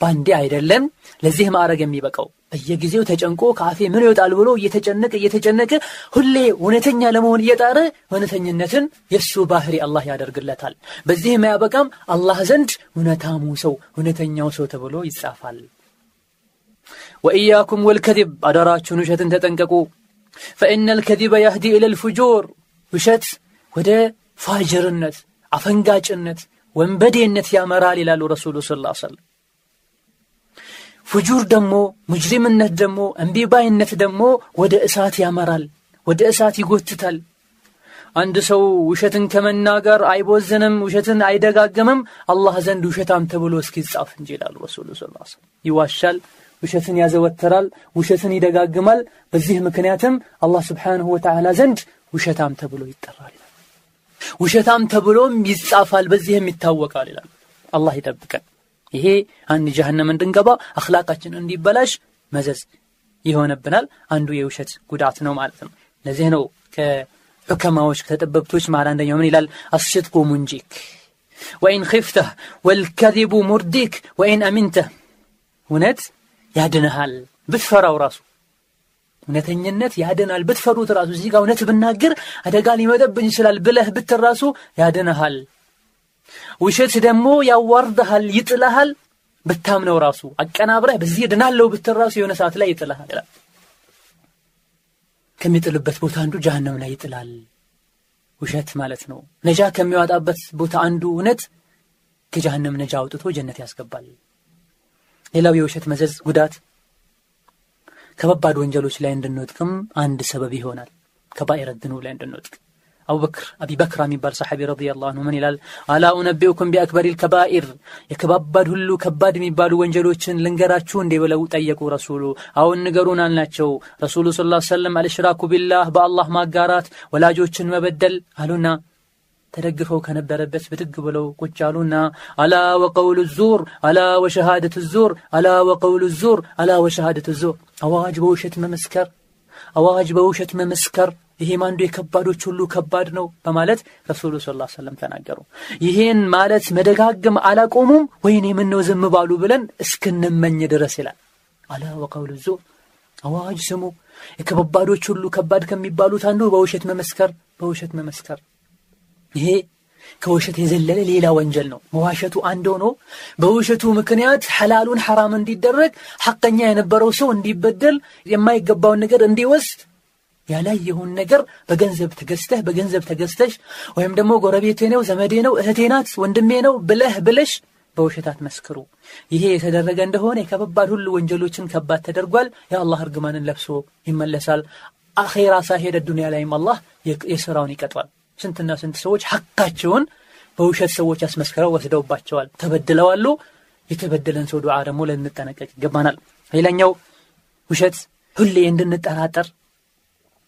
በአንዴ አይደለም ለዚህ ማዕረግ የሚበቃው። በየጊዜው ተጨንቆ ካፌ ምን ይወጣል ብሎ እየተጨነቀ እየተጨነቀ ሁሌ እውነተኛ ለመሆን እየጣረ እውነተኝነትን የእሱ ባህሪ አላህ ያደርግለታል። በዚህ ማያበቃም አላህ ዘንድ እውነታሙ ሰው እውነተኛው ሰው ተብሎ ይጻፋል ወኢያኩም ወልከዚብ አደራችሁን ውሸትን ተጠንቀቁ። ፈኢነ ልከዚበ ያህዲ ኢለ ልፉጁር ውሸት ወደ ፋጅርነት አፈንጋጭነት ወንበዴነት ያመራል ይላሉ ረሱሉ ስ ሰለም ፍጁር ደግሞ ሙጅሪምነት ደግሞ እምቢባይነት ደግሞ ወደ እሳት ያመራል ወደ እሳት ይጎትታል። አንድ ሰው ውሸትን ከመናገር አይቦዝንም ውሸትን አይደጋግምም አላህ ዘንድ ውሸታም ተብሎ እስኪጻፍ እንጂ ይላሉ ረሱሉ ስ ይዋሻል ውሸትን ያዘወትራል ውሸትን ይደጋግማል። በዚህ ምክንያትም አላህ ስብሓንሁ ወተዓላ ዘንድ ውሸታም ተብሎ ይጠራል። ይላል ውሸታም ተብሎም ይጻፋል በዚህም ይታወቃል ይላል። አላህ ይጠብቀን። ይሄ አንድ ጀሃነም እንድንገባ አክላቃችን እንዲበላሽ መዘዝ ይሆነብናል አንዱ የውሸት ጉዳት ነው ማለት ነው። ለዚህ ነው ከሑከማዎች ከተጠበብቶች መሃል አንደኛው ምን ይላል? አስድቁ ሙንጂክ ወኢን ኺፍተህ ወልከዚቡ ሙርዲክ ወኢን አሚንተህ። እውነት ያድንሃል። ብትፈራው ራሱ እውነተኝነት ያድናል። ብትፈሩት ራሱ እዚህ ጋር እውነት ብናገር አደጋ ሊመጠብኝ ይችላል ብለህ ብትር ራሱ ያድንሃል። ውሸት ደግሞ ያዋርድሃል ይጥልሃል። ብታምነው ራሱ አቀናብረህ በዚህ ድናለው ራሱ የሆነ ሰዓት ላይ ይጥልሃል ከሚጥልበት ቦታ አንዱ ጀሃነም ላይ ይጥላል። ውሸት ማለት ነው። ነጃ ከሚዋጣበት ቦታ አንዱ እውነት ከጀሃነም ነጃ አውጥቶ ጀነት ያስገባል ሌላው የውሸት መዘዝ ጉዳት? ከባባድ ወንጀሎች ላይ እንድንወጥቅም አንድ ሰበብ ይሆናል። ከባኢረ ላይ እንድንወጥቅ። አቡበክር አቢ በክራ የሚባል ሰሓቢ ረዲየላሁ አንሁ ምን ይላል? አላ ኡነቢኡኩም ቢአክበር ልከባኢር የከባባድ ሁሉ ከባድ የሚባሉ ወንጀሎችን ልንገራችሁ እንዴ ብለው ጠየቁ ረሱሉ። አሁን ንገሩን አልናቸው። ረሱሉ ስ ሰለም አልሽራኩ ቢላህ በአላህ ማጋራት ወላጆችን መበደል አሉና ተደግፈው ከነበረበት ብድግ ብለው ቁጭ አሉና አላ ወቀውሉ ዙር አላ ወሸሃደት ዙር አላ ወቀውሉ ዙር አላ ወሸሃደት ዙር። አዋጅ በውሸት መመስከር አዋጅ በውሸት መመስከር ይሄም አንዱ የከባዶች ሁሉ ከባድ ነው በማለት ረሱሉ ስ ሰለም ተናገሩ። ይሄን ማለት መደጋግም አላቆሙም ወይን የምነው ዝም ባሉ ብለን እስክንመኝ ድረስ ይላል። አላ ወቀውል ዙር አዋጅ ስሙ። የከባዶች ሁሉ ከባድ ከሚባሉት አንዱ በውሸት መመስከር በውሸት መመስከር ይሄ ከውሸት የዘለለ ሌላ ወንጀል ነው። መዋሸቱ አንድ ሆኖ በውሸቱ ምክንያት ሐላሉን ሐራም እንዲደረግ ሐቀኛ የነበረው ሰው እንዲበደል የማይገባውን ነገር እንዲወስድ ያላየውን ነገር በገንዘብ ተገዝተህ በገንዘብ ተገዝተሽ ወይም ደግሞ ጎረቤቴ ነው ዘመዴ ነው እህቴ ናት ወንድሜ ነው ብለህ ብለሽ በውሸት አትመስክሩ። ይሄ የተደረገ እንደሆነ የከባድ ሁሉ ወንጀሎችን ከባድ ተደርጓል። የአላህ እርግማንን ለብሶ ይመለሳል። አኼራ ሳሄደ ዱንያ ላይም አላህ የስራውን ይቀጧል ስንትና ስንት ሰዎች ሐቃቸውን በውሸት ሰዎች አስመስክረው ወስደውባቸዋል። ተበድለዋሉ። የተበደለን ሰው ዱዓ ደግሞ ልንጠነቀቅ ይገባናል። ሌላኛው ውሸት ሁሌ እንድንጠራጠር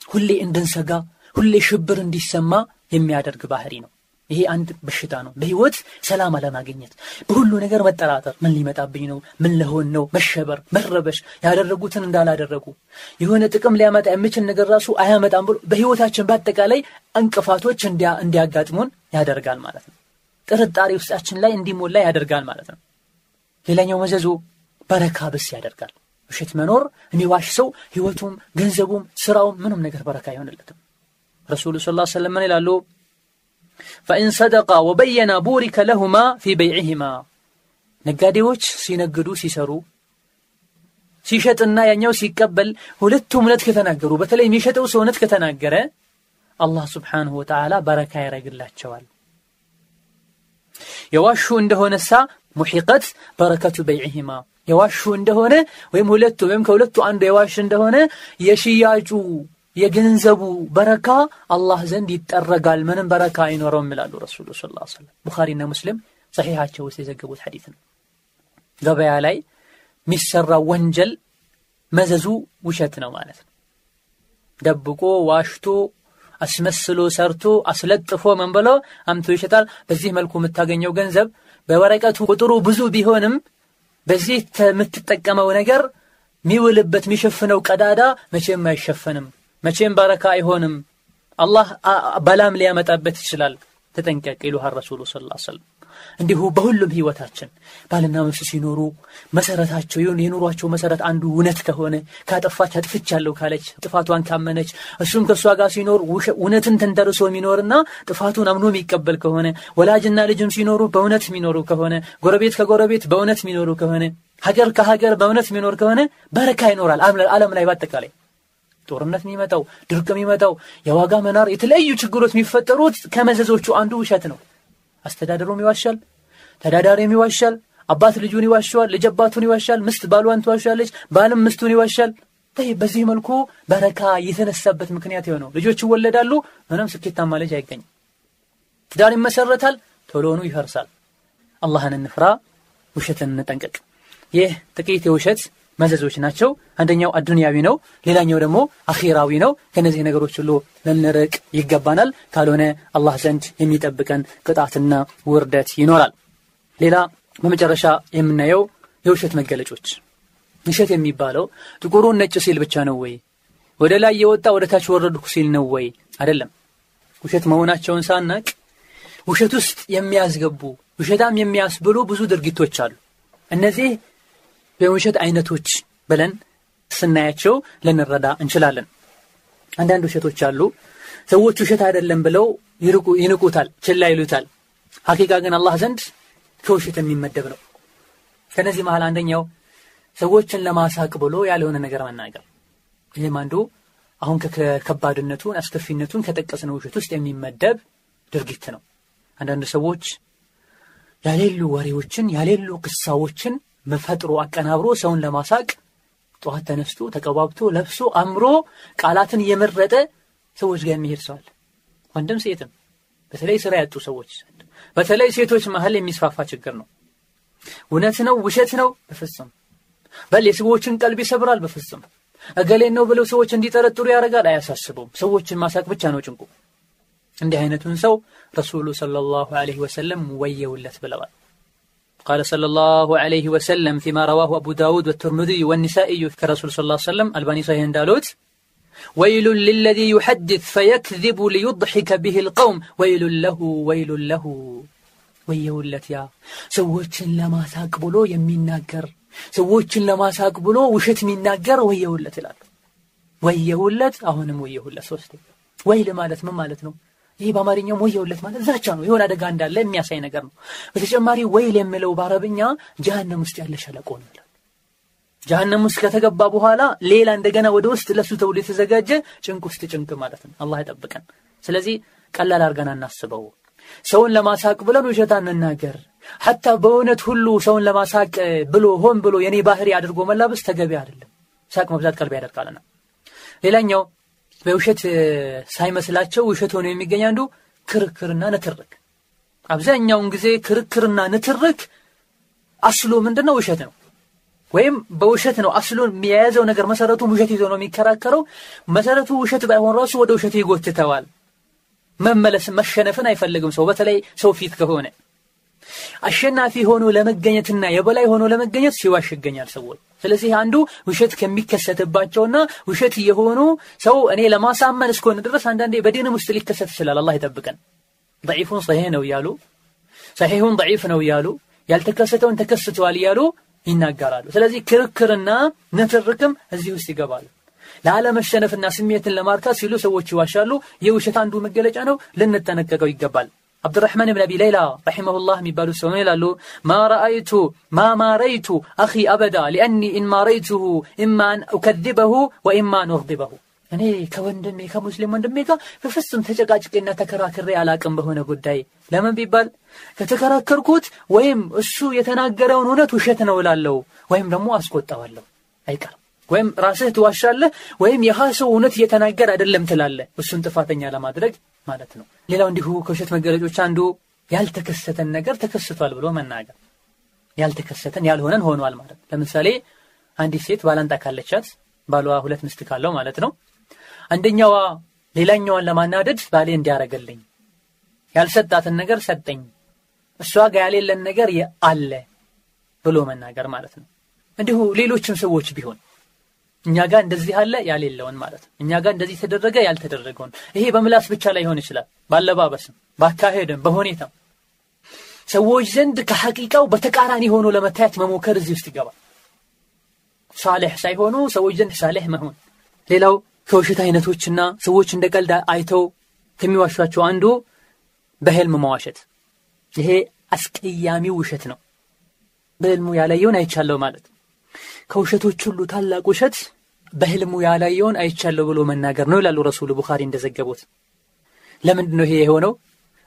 ሁሌ እንድንሰጋ ሁሌ ሽብር እንዲሰማ የሚያደርግ ባህሪ ነው ይሄ አንድ በሽታ ነው። በህይወት ሰላም አለማግኘት በሁሉ ነገር መጠራጠር። ምን ሊመጣብኝ ነው? ምን ለሆን ነው? መሸበር መረበሽ ያደረጉትን እንዳላደረጉ። የሆነ ጥቅም ሊያመጣ የምችል ነገር ራሱ አያመጣም ብሎ በህይወታችን በአጠቃላይ እንቅፋቶች እንዲያጋጥሙን ያደርጋል ማለት ነው። ጥርጣሬ ውስጣችን ላይ እንዲሞላ ያደርጋል ማለት ነው። ሌላኛው መዘዙ በረካ ብስ ያደርጋል። ውሸት መኖር የሚዋሽ ሰው ህይወቱም ገንዘቡም ስራውም ምንም ነገር በረካ አይሆንለትም። ረሱሉ ስ ሰለም ምን ይላሉ ፈኢን ሰደቃ ወበየና ቡሪከ ለሁማ ፊ በይዕህማ ነጋዴዎች ሲነግዱ ሲሰሩ ሲሸጥና ያኛው ሲቀበል ሁለቱም እውነት ከተናገሩ በተለይ የሚሸጠው ሰው እውነት ከተናገረ አላህ ስብሓንሁ ወተዓላ በረካ ያደረግላቸዋል የዋሹ እንደሆነሳ ሙሒቀት በረከቱ በይዕህማ የዋሹ እንደሆነ ወይም ሁለቱ ወይም ከሁለቱ አንዱ የዋሽ እንደሆነ የሽያጩ የገንዘቡ በረካ አላህ ዘንድ ይጠረጋል። ምንም በረካ አይኖረውም ይላሉ ረሱሉ ስ ሰለም ቡኻሪና ሙስሊም ሰሒሓቸው ውስጥ የዘገቡት ሐዲት ነው። ገበያ ላይ የሚሰራ ወንጀል መዘዙ ውሸት ነው ማለት ነው። ደብቆ ዋሽቶ አስመስሎ ሰርቶ አስለጥፎ ምን ብሎ አምቶ ይሸጣል። በዚህ መልኩ የምታገኘው ገንዘብ በወረቀቱ ቁጥሩ ብዙ ቢሆንም በዚህ የምትጠቀመው ነገር የሚውልበት የሚሸፍነው ቀዳዳ መቼም አይሸፈንም መቼም በረካ አይሆንም። አላህ በላም ሊያመጣበት ይችላል። ተጠንቀቅ ይሉሃል ረሱሉ ሰለም እንዲሁ በሁሉም ህይወታችን ባልና ሚስት ሲኖሩ መሰረታቸው ይሁን የኑሯቸው መሰረት አንዱ እውነት ከሆነ ካጠፋች አጥፍቻለሁ ካለች ጥፋቷን ካመነች እሱም ከእሷ ጋር ሲኖር እውነትን ተንተርሶ የሚኖርና ጥፋቱን አምኖ የሚቀበል ከሆነ ወላጅና ልጅም ሲኖሩ በእውነት የሚኖሩ ከሆነ ጎረቤት ከጎረቤት በእውነት የሚኖሩ ከሆነ ሀገር ከሀገር በእውነት የሚኖር ከሆነ በረካ ይኖራል። አለም ላይ በአጠቃላይ ጦርነት የሚመጣው ድርቅ የሚመጣው የዋጋ መናር የተለያዩ ችግሮች የሚፈጠሩት ከመዘዞቹ አንዱ ውሸት ነው። አስተዳደሩም ይዋሻል ተዳዳሪም ይዋሻል አባት ልጁን ይዋሸዋል ልጅ አባቱን ይዋሻል ምስት ባሏን ትዋሻለች ባልም ምስቱን ይዋሻል። በዚህ መልኩ በረካ የተነሳበት ምክንያት የሆነው ልጆች ይወለዳሉ ምንም ስኬታማ ልጅ አይገኝም። ትዳር ይመሰረታል ቶሎኑ ይፈርሳል። አላህን እንፍራ ውሸትን እንጠንቀቅ። ይህ ጥቂት የውሸት መዘዞች ናቸው። አንደኛው አዱንያዊ ነው። ሌላኛው ደግሞ አኼራዊ ነው። ከነዚህ ነገሮች ሁሉ ልንርቅ ይገባናል። ካልሆነ አላህ ዘንድ የሚጠብቀን ቅጣትና ውርደት ይኖራል። ሌላ በመጨረሻ የምናየው የውሸት መገለጮች። ውሸት የሚባለው ጥቁሩን ነጭ ሲል ብቻ ነው ወይ? ወደ ላይ የወጣ ወደ ታች ወረድኩ ሲል ነው ወይ? አይደለም። ውሸት መሆናቸውን ሳናቅ ውሸት ውስጥ የሚያስገቡ ውሸታም የሚያስብሉ ብዙ ድርጊቶች አሉ። እነዚህ የውሸት አይነቶች ብለን ስናያቸው ልንረዳ እንችላለን። አንዳንድ ውሸቶች አሉ። ሰዎች ውሸት አይደለም ብለው ይንቁታል ችላ ይሉታል። ሀቂቃ ግን አላህ ዘንድ ከውሸት የሚመደብ ነው። ከነዚህ መሃል አንደኛው ሰዎችን ለማሳቅ ብሎ ያልሆነ ነገር መናገር። ይህም አንዱ አሁን ከከባድነቱን አስከፊነቱን ከጠቀስነው ውሸት ውስጥ የሚመደብ ድርጊት ነው። አንዳንድ ሰዎች ያሌሉ ወሬዎችን ያሌሉ ቅሳዎችን መፈጥሮ አቀናብሮ ሰውን ለማሳቅ ጠዋት ተነስቶ ተቀባብቶ ለብሶ አምሮ ቃላትን እየመረጠ ሰዎች ጋር የሚሄድ ሰዋል ወንድም ሴትም በተለይ ስራ ያጡ ሰዎች በተለይ ሴቶች መሀል የሚስፋፋ ችግር ነው። እውነት ነው ውሸት ነው? በፍጹም። በል የሰዎችን ቀልብ ይሰብራል? በፍጹም። እገሌን ነው ብለው ሰዎች እንዲጠረጥሩ ያደርጋል? አያሳስበውም። ሰዎችን ማሳቅ ብቻ ነው ጭንቁ። እንዲህ አይነቱን ሰው ረሱሉ ሰለላሁ ዐለይሂ ወሰለም ወየውለት ብለዋል قال صلى الله عليه وسلم فيما رواه أبو داود والترمذي والنسائي كرسول صلى الله عليه وسلم. الباني صحيح دالوت ويل للذي يحدث فيكذب ليضحك به القوم. ويل له ويل له. ወየውለት ያ ሰዎችን ለማሳቅ ብሎ የሚናገር ሰዎችን ለማሳቅ ብሎ ውሸት የሚናገር ወየውለት ይላሉ። ወየውለት أهنم ወየውለት ሶስቴ። ወይል مالت من مالت ነው? ይህ በአማርኛውም ወየውለት ማለት ዛቻ ነው። የሆነ አደጋ እንዳለ የሚያሳይ ነገር ነው። በተጨማሪ ወይል የሚለው በአረብኛ ጀሃነም ውስጥ ያለ ሸለቆ ነው ይላል። ውስጥ ከተገባ በኋላ ሌላ እንደገና ወደ ውስጥ ለሱ ተብሎ የተዘጋጀ ጭንቅ ውስጥ ጭንቅ ማለት ነው። አላህ ይጠብቀን። ስለዚህ ቀላል አድርገን አናስበው። ሰውን ለማሳቅ ብለን ውሸት አንናገር። ሐታ በእውነት ሁሉ ሰውን ለማሳቅ ብሎ ሆን ብሎ የኔ ባህሪ አድርጎ መላበስ ተገቢ አይደለም። ሳቅ መብዛት ቀልብ ያደርጋልና። ሌላኛው በውሸት ሳይመስላቸው ውሸት ሆኖ የሚገኝ አንዱ ክርክርና ንትርክ። አብዛኛውን ጊዜ ክርክርና ንትርክ አስሉ ምንድን ነው ውሸት ነው። ወይም በውሸት ነው አስሉን የያዘው ነገር መሰረቱ ውሸት ይዞ ነው የሚከራከረው። መሰረቱ ውሸት ባይሆን ራሱ ወደ ውሸቱ ይጎትተዋል። መመለስ መሸነፍን አይፈልግም ሰው። በተለይ ሰው ፊት ከሆነ አሸናፊ ሆኖ ለመገኘትና የበላይ ሆኖ ለመገኘት ሲዋሽ ይገኛል ሰዎች። ስለዚህ አንዱ ውሸት ከሚከሰትባቸውና ውሸት የሆኑ ሰው እኔ ለማሳመን እስከሆነ ድረስ አንዳንዴ በዲንም ውስጥ ሊከሰት ይችላል። አላህ ይጠብቀን። ضعيفን صحيح ነው ያሉ ሰሒሑን ضعيፍ ነው ያሉ ያልተከሰተውን ተከስተዋል ያሉ ይናገራሉ። ስለዚህ ክርክርና ንትርክም እዚህ ውስጥ ይገባሉ። ለአለመሸነፍና ስሜትን ለማርካት ሲሉ ሰዎች ይዋሻሉ። የውሸት አንዱ መገለጫ ነው፣ ልንጠነቀቀው ይገባል። አብዱራሕማን ብን አቢ ሌይላ رحمه الله የሚባሉ ሰው ይላሉ ما رأيت ما ماريت أخي أبدا لأني إن ماريته إما أن أكذبه وإما أن أغضبه እኔ ከወንድሜ ከሙስሊም ወንድሜ ጋር በፍጹም ተጨቃጭቄና ተከራክሬ አላቅም በሆነ ጉዳይ ለምን ቢባል ከተከራከርኩት ወይም እሱ የተናገረውን እውነት ውሸት ነው እላለሁ ወይም ደግሞ አስቆጣዋለሁ አይቀርም ወይም ራስህ ትዋሻለህ ወይም ያ ሰው እውነት እየተናገረ አይደለም ትላለህ እሱን ጥፋተኛ ለማድረግ ማለት ነው። ሌላው እንዲሁ ከውሸት መገለጮች አንዱ ያልተከሰተን ነገር ተከስቷል ብሎ መናገር። ያልተከሰተን ያልሆነን ሆኗል ማለት ለምሳሌ አንዲት ሴት ባላንጣ ካለቻት ባሏ ሁለት ምስት ካለው ማለት ነው። አንደኛዋ ሌላኛዋን ለማናደድ ባሌ እንዲያረገልኝ ያልሰጣትን ነገር ሰጠኝ እሷ ጋር ያሌለን ነገር አለ ብሎ መናገር ማለት ነው። እንዲሁ ሌሎችም ሰዎች ቢሆን እኛ ጋር እንደዚህ አለ ያሌለውን ማለት ነው። እኛ ጋር እንደዚህ ተደረገ ያልተደረገውን። ይሄ በምላስ ብቻ ላይ ሆን ይችላል። ባለባበስም ባካሄድም በሁኔታም። ሰዎች ዘንድ ከሐቂቃው በተቃራኒ ሆኖ ለመታየት መሞከር እዚህ ውስጥ ይገባል። ሳሌሕ ሳይሆኑ ሰዎች ዘንድ ሳሌሕ መሆን። ሌላው ከውሸት አይነቶችና ሰዎች እንደ ቀልድ አይተው ከሚዋሿቸው አንዱ በህልም መዋሸት። ይሄ አስቀያሚው ውሸት ነው። በህልሙ ያላየውን አይቻለሁ ማለት ከውሸቶች ሁሉ ታላቅ ውሸት በህልሙ ያላየውን አይቻለሁ ብሎ መናገር ነው ይላሉ ረሱሉ ቡኻሪ እንደዘገቡት። ለምንድን ነው ይሄ የሆነው?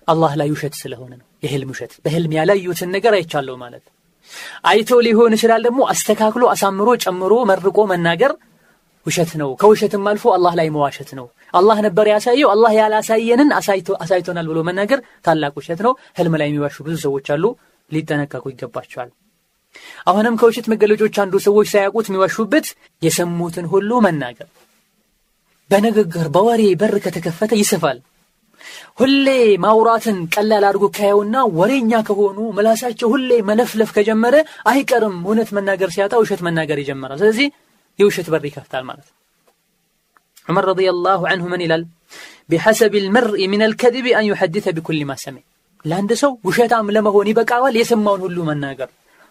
አላህ ላይ ውሸት ስለሆነ ነው። የህልም ውሸት በህልም ያላዩትን ነገር አይቻለሁ ማለት። አይቶ ሊሆን ይችላል ደግሞ አስተካክሎ አሳምሮ ጨምሮ መርቆ መናገር ውሸት ነው። ከውሸትም አልፎ አላህ ላይ መዋሸት ነው። አላህ ነበር ያሳየው አላህ ያላሳየንን አሳይቶናል ብሎ መናገር ታላቅ ውሸት ነው። ህልም ላይ የሚዋሹ ብዙ ሰዎች አሉ። ሊጠነቀቁ ይገባቸዋል አሁንም ከውሸት መገለጮች አንዱ ሰዎች ሳያውቁት የሚዋሹበት የሰሙትን ሁሉ መናገር። በንግግር በወሬ በር ከተከፈተ ይስፋል ሁሌ ማውራትን ቀላል አድርጎ ካየውና ወሬኛ ከሆኑ ምላሳቸው ሁሌ መለፍለፍ ከጀመረ አይቀርም። እውነት መናገር ሲያጣ ውሸት መናገር ይጀምራል። ስለዚህ የውሸት በር ይከፍታል ማለት ነው። ዑመር ረዲየላሁ አንሁ ምን ይላል? ቢሐሰብ ልመርኢ ምን አልከذብ አን ዩሐድተ ቢኩል ማ ለአንድ ሰው ውሸታም ለመሆን ይበቃዋል የሰማውን ሁሉ መናገር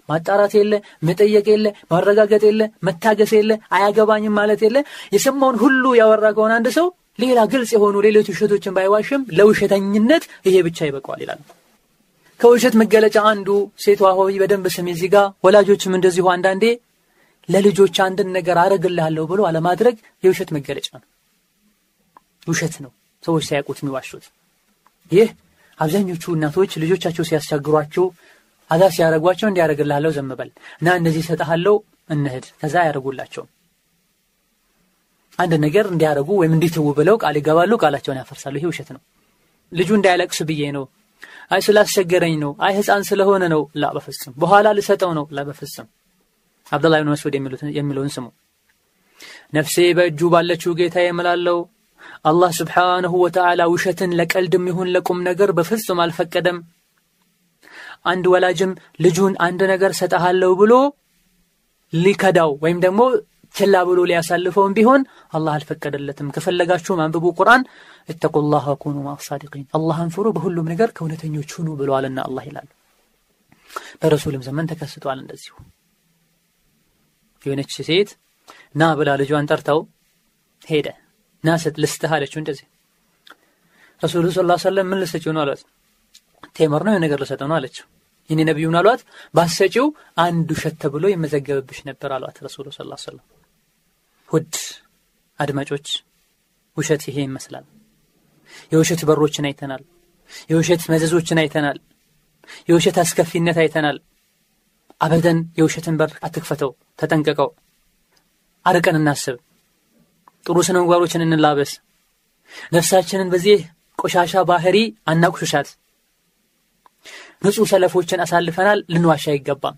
ማጣራት የለ መጠየቅ የለ ማረጋገጥ የለ መታገስ የለ አያገባኝም ማለት የለ። የሰማውን ሁሉ ያወራ ከሆነ አንድ ሰው ሌላ ግልጽ የሆኑ ሌሎች ውሸቶችን ባይዋሽም ለውሸተኝነት ይሄ ብቻ ይበቃዋል ይላል። ከውሸት መገለጫ አንዱ ሴቷ ሆይ በደንብ ስሜ እዚህ ወላጆችም እንደዚሁ አንዳንዴ ለልጆች አንድን ነገር አረግልሃለሁ ብሎ አለማድረግ የውሸት መገለጫ ነው። ውሸት ነው ሰዎች ሳያውቁት የሚዋሹት። ይህ አብዛኞቹ እናቶች ልጆቻቸው ሲያስቸግሯቸው አዛ ሲያደረጓቸው እንዲያደረግልሃለሁ ዘምበል እና እንደዚህ ሰጠሃለው እንህድ ከዛ ያደረጉላቸው አንድ ነገር እንዲያደረጉ ወይም እንዲትው ብለው ቃል ይገባሉ ቃላቸውን ያፈርሳሉ። ይሄ ውሸት ነው። ልጁ እንዳያለቅስ ብዬ ነው። አይ ስላስቸገረኝ ነው። አይ ህፃን ስለሆነ ነው። ላ በፍጽም በኋላ ልሰጠው ነው። ላ በፍጽም አብደላ ብን መስዑድ የሚለውን ስሙ። ነፍሴ በእጁ ባለችው ጌታ የምላለው አላህ ስብሓንሁ ወተዓላ ውሸትን ለቀልድም ይሁን ለቁም ነገር በፍጹም አልፈቀደም አንድ ወላጅም ልጁን አንድ ነገር ሰጠሃለሁ ብሎ ሊከዳው ወይም ደግሞ ችላ ብሎ ሊያሳልፈውም ቢሆን አላህ አልፈቀደለትም። ከፈለጋችሁም አንብቡ ቁርአን እተቁላህ ወኩኑ ማሳዲቂን አላህን ፍሩ በሁሉም ነገር ከእውነተኞች ሁኑ ብለዋልና አላህ ይላሉ በረሱልም ዘመን ተከስቷል እንደዚሁ። የሆነች ሴት ና ብላ ልጇን ጠርተው ሄደ። ና ስት ልስትህ አለችው እንደዚህ። ረሱሉ ስ ሰለም ምን ልሰጭው ነው አሏት ቴምር ነው ነገር ልሰጠው ነው አለችው። ይህኔ ነቢዩን አሏት ባሰጪው አንድ ውሸት ተብሎ ይመዘገብብሽ ነበር አሏት ረሱሉ ስ ሰለም ውድ አድማጮች ውሸት ይሄ ይመስላል። የውሸት በሮችን አይተናል የውሸት መዘዞችን አይተናል የውሸት አስከፊነት አይተናል። አበደን የውሸትን በር አትክፈተው ተጠንቀቀው። አርቀን እናስብ ጥሩ ስነ እንላበስ። ነፍሳችንን በዚህ ቆሻሻ ባህሪ አናቁሽሻት ንጹሕ ሰለፎችን አሳልፈናል ልንዋሻ አይገባም።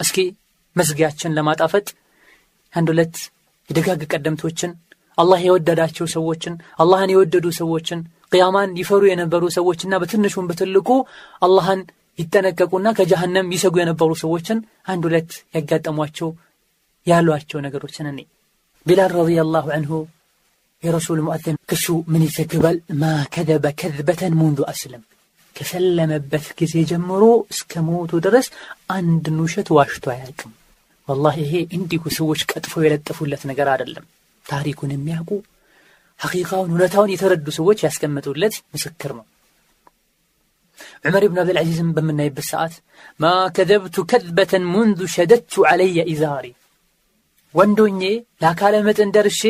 እስኪ መዝጊያችን ለማጣፈጥ አንድ ሁለት የደጋግ ቀደምቶችን አላህ የወደዳቸው ሰዎችን አላህን የወደዱ ሰዎችን ቅያማን ይፈሩ የነበሩ ሰዎችና በትንሹም በትልቁ አላህን ይጠነቀቁና ከጀሃነም ይሰጉ የነበሩ ሰዎችን አንድ ሁለት ያጋጠሟቸው ያሏቸው ነገሮችን እኔ ቢላል ረዲየላሁ አንሁ የረሱል ሙአዘን ክሱ ምን ይዘግባል ማ ከደበ ከذበተን ሙንዱ አስለም ከሰለመበት ጊዜ ጀምሮ እስከ ሞቱ ድረስ አንድን ውሸት ዋሽቶ አያውቅም። ወላሂ ይሄ እንዲሁ ሰዎች ቀጥፈው የለጠፉለት ነገር አይደለም። ታሪኩን የሚያውቁ ሐቂቃውን እውነታውን የተረዱ ሰዎች ያስቀመጡለት ምስክር ነው። ዑመር ብን አብድልዓዚዝም በምናይበት ሰዓት ማ ከዘብቱ ከዝበተን ሙንዙ ሸደቱ ዓለየ ኢዛሪ ወንዶኜ ለአካለ መጠን ደርሼ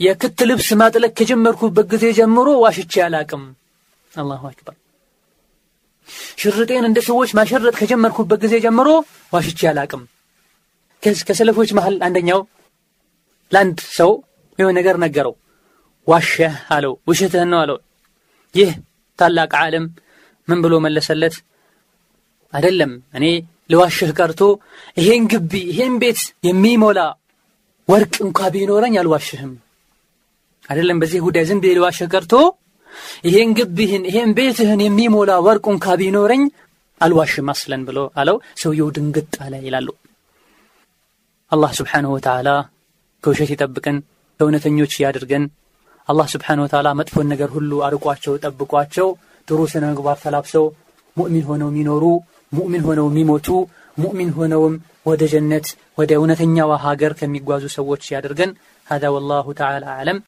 የክት ልብስ ማጥለቅ ከጀመርኩበት ጊዜ ጀምሮ ዋሽቼ አላቅም። አላሁ አክበር ሽርጤን እንደ ሰዎች ማሸረጥ ከጀመርኩበት ጊዜ ጀምሮ ዋሽቼ አላቅም። ከሰለፎች መሃል አንደኛው ለአንድ ሰው የሆነ ነገር ነገረው። ዋሸህ አለው ውሸትህን ነው አለው። ይህ ታላቅ ዓለም ምን ብሎ መለሰለት? አይደለም እኔ ልዋሽህ ቀርቶ ይሄን ግቢ ይሄን ቤት የሚሞላ ወርቅ እንኳ ቢኖረኝ አልዋሽህም። አይደለም በዚህ ጉዳይ ዝም ልዋሽህ ቀርቶ ይሄን ግብህን ይሄን ቤትህን የሚሞላ ወርቅ እንኳ ቢኖረኝ አልዋሽም አስለን ብሎ አለው። ሰውየው ድንግጥ አለ ይላሉ። አላህ ስብሓንሁ ወተዓላ ከውሸት ይጠብቅን፣ ከእውነተኞች ያድርገን። አላህ ስብሓንሁ ወተዓላ መጥፎን ነገር ሁሉ አርቋቸው፣ ጠብቋቸው፣ ጥሩ ስነ ምግባር ተላብሰው ሙእሚን ሆነው የሚኖሩ ሙእሚን ሆነው የሚሞቱ ሙእሚን ሆነውም ወደ ጀነት ወደ እውነተኛዋ ሀገር ከሚጓዙ ሰዎች ያደርገን ሀዛ ወላሁ ተዓላ አዕለም።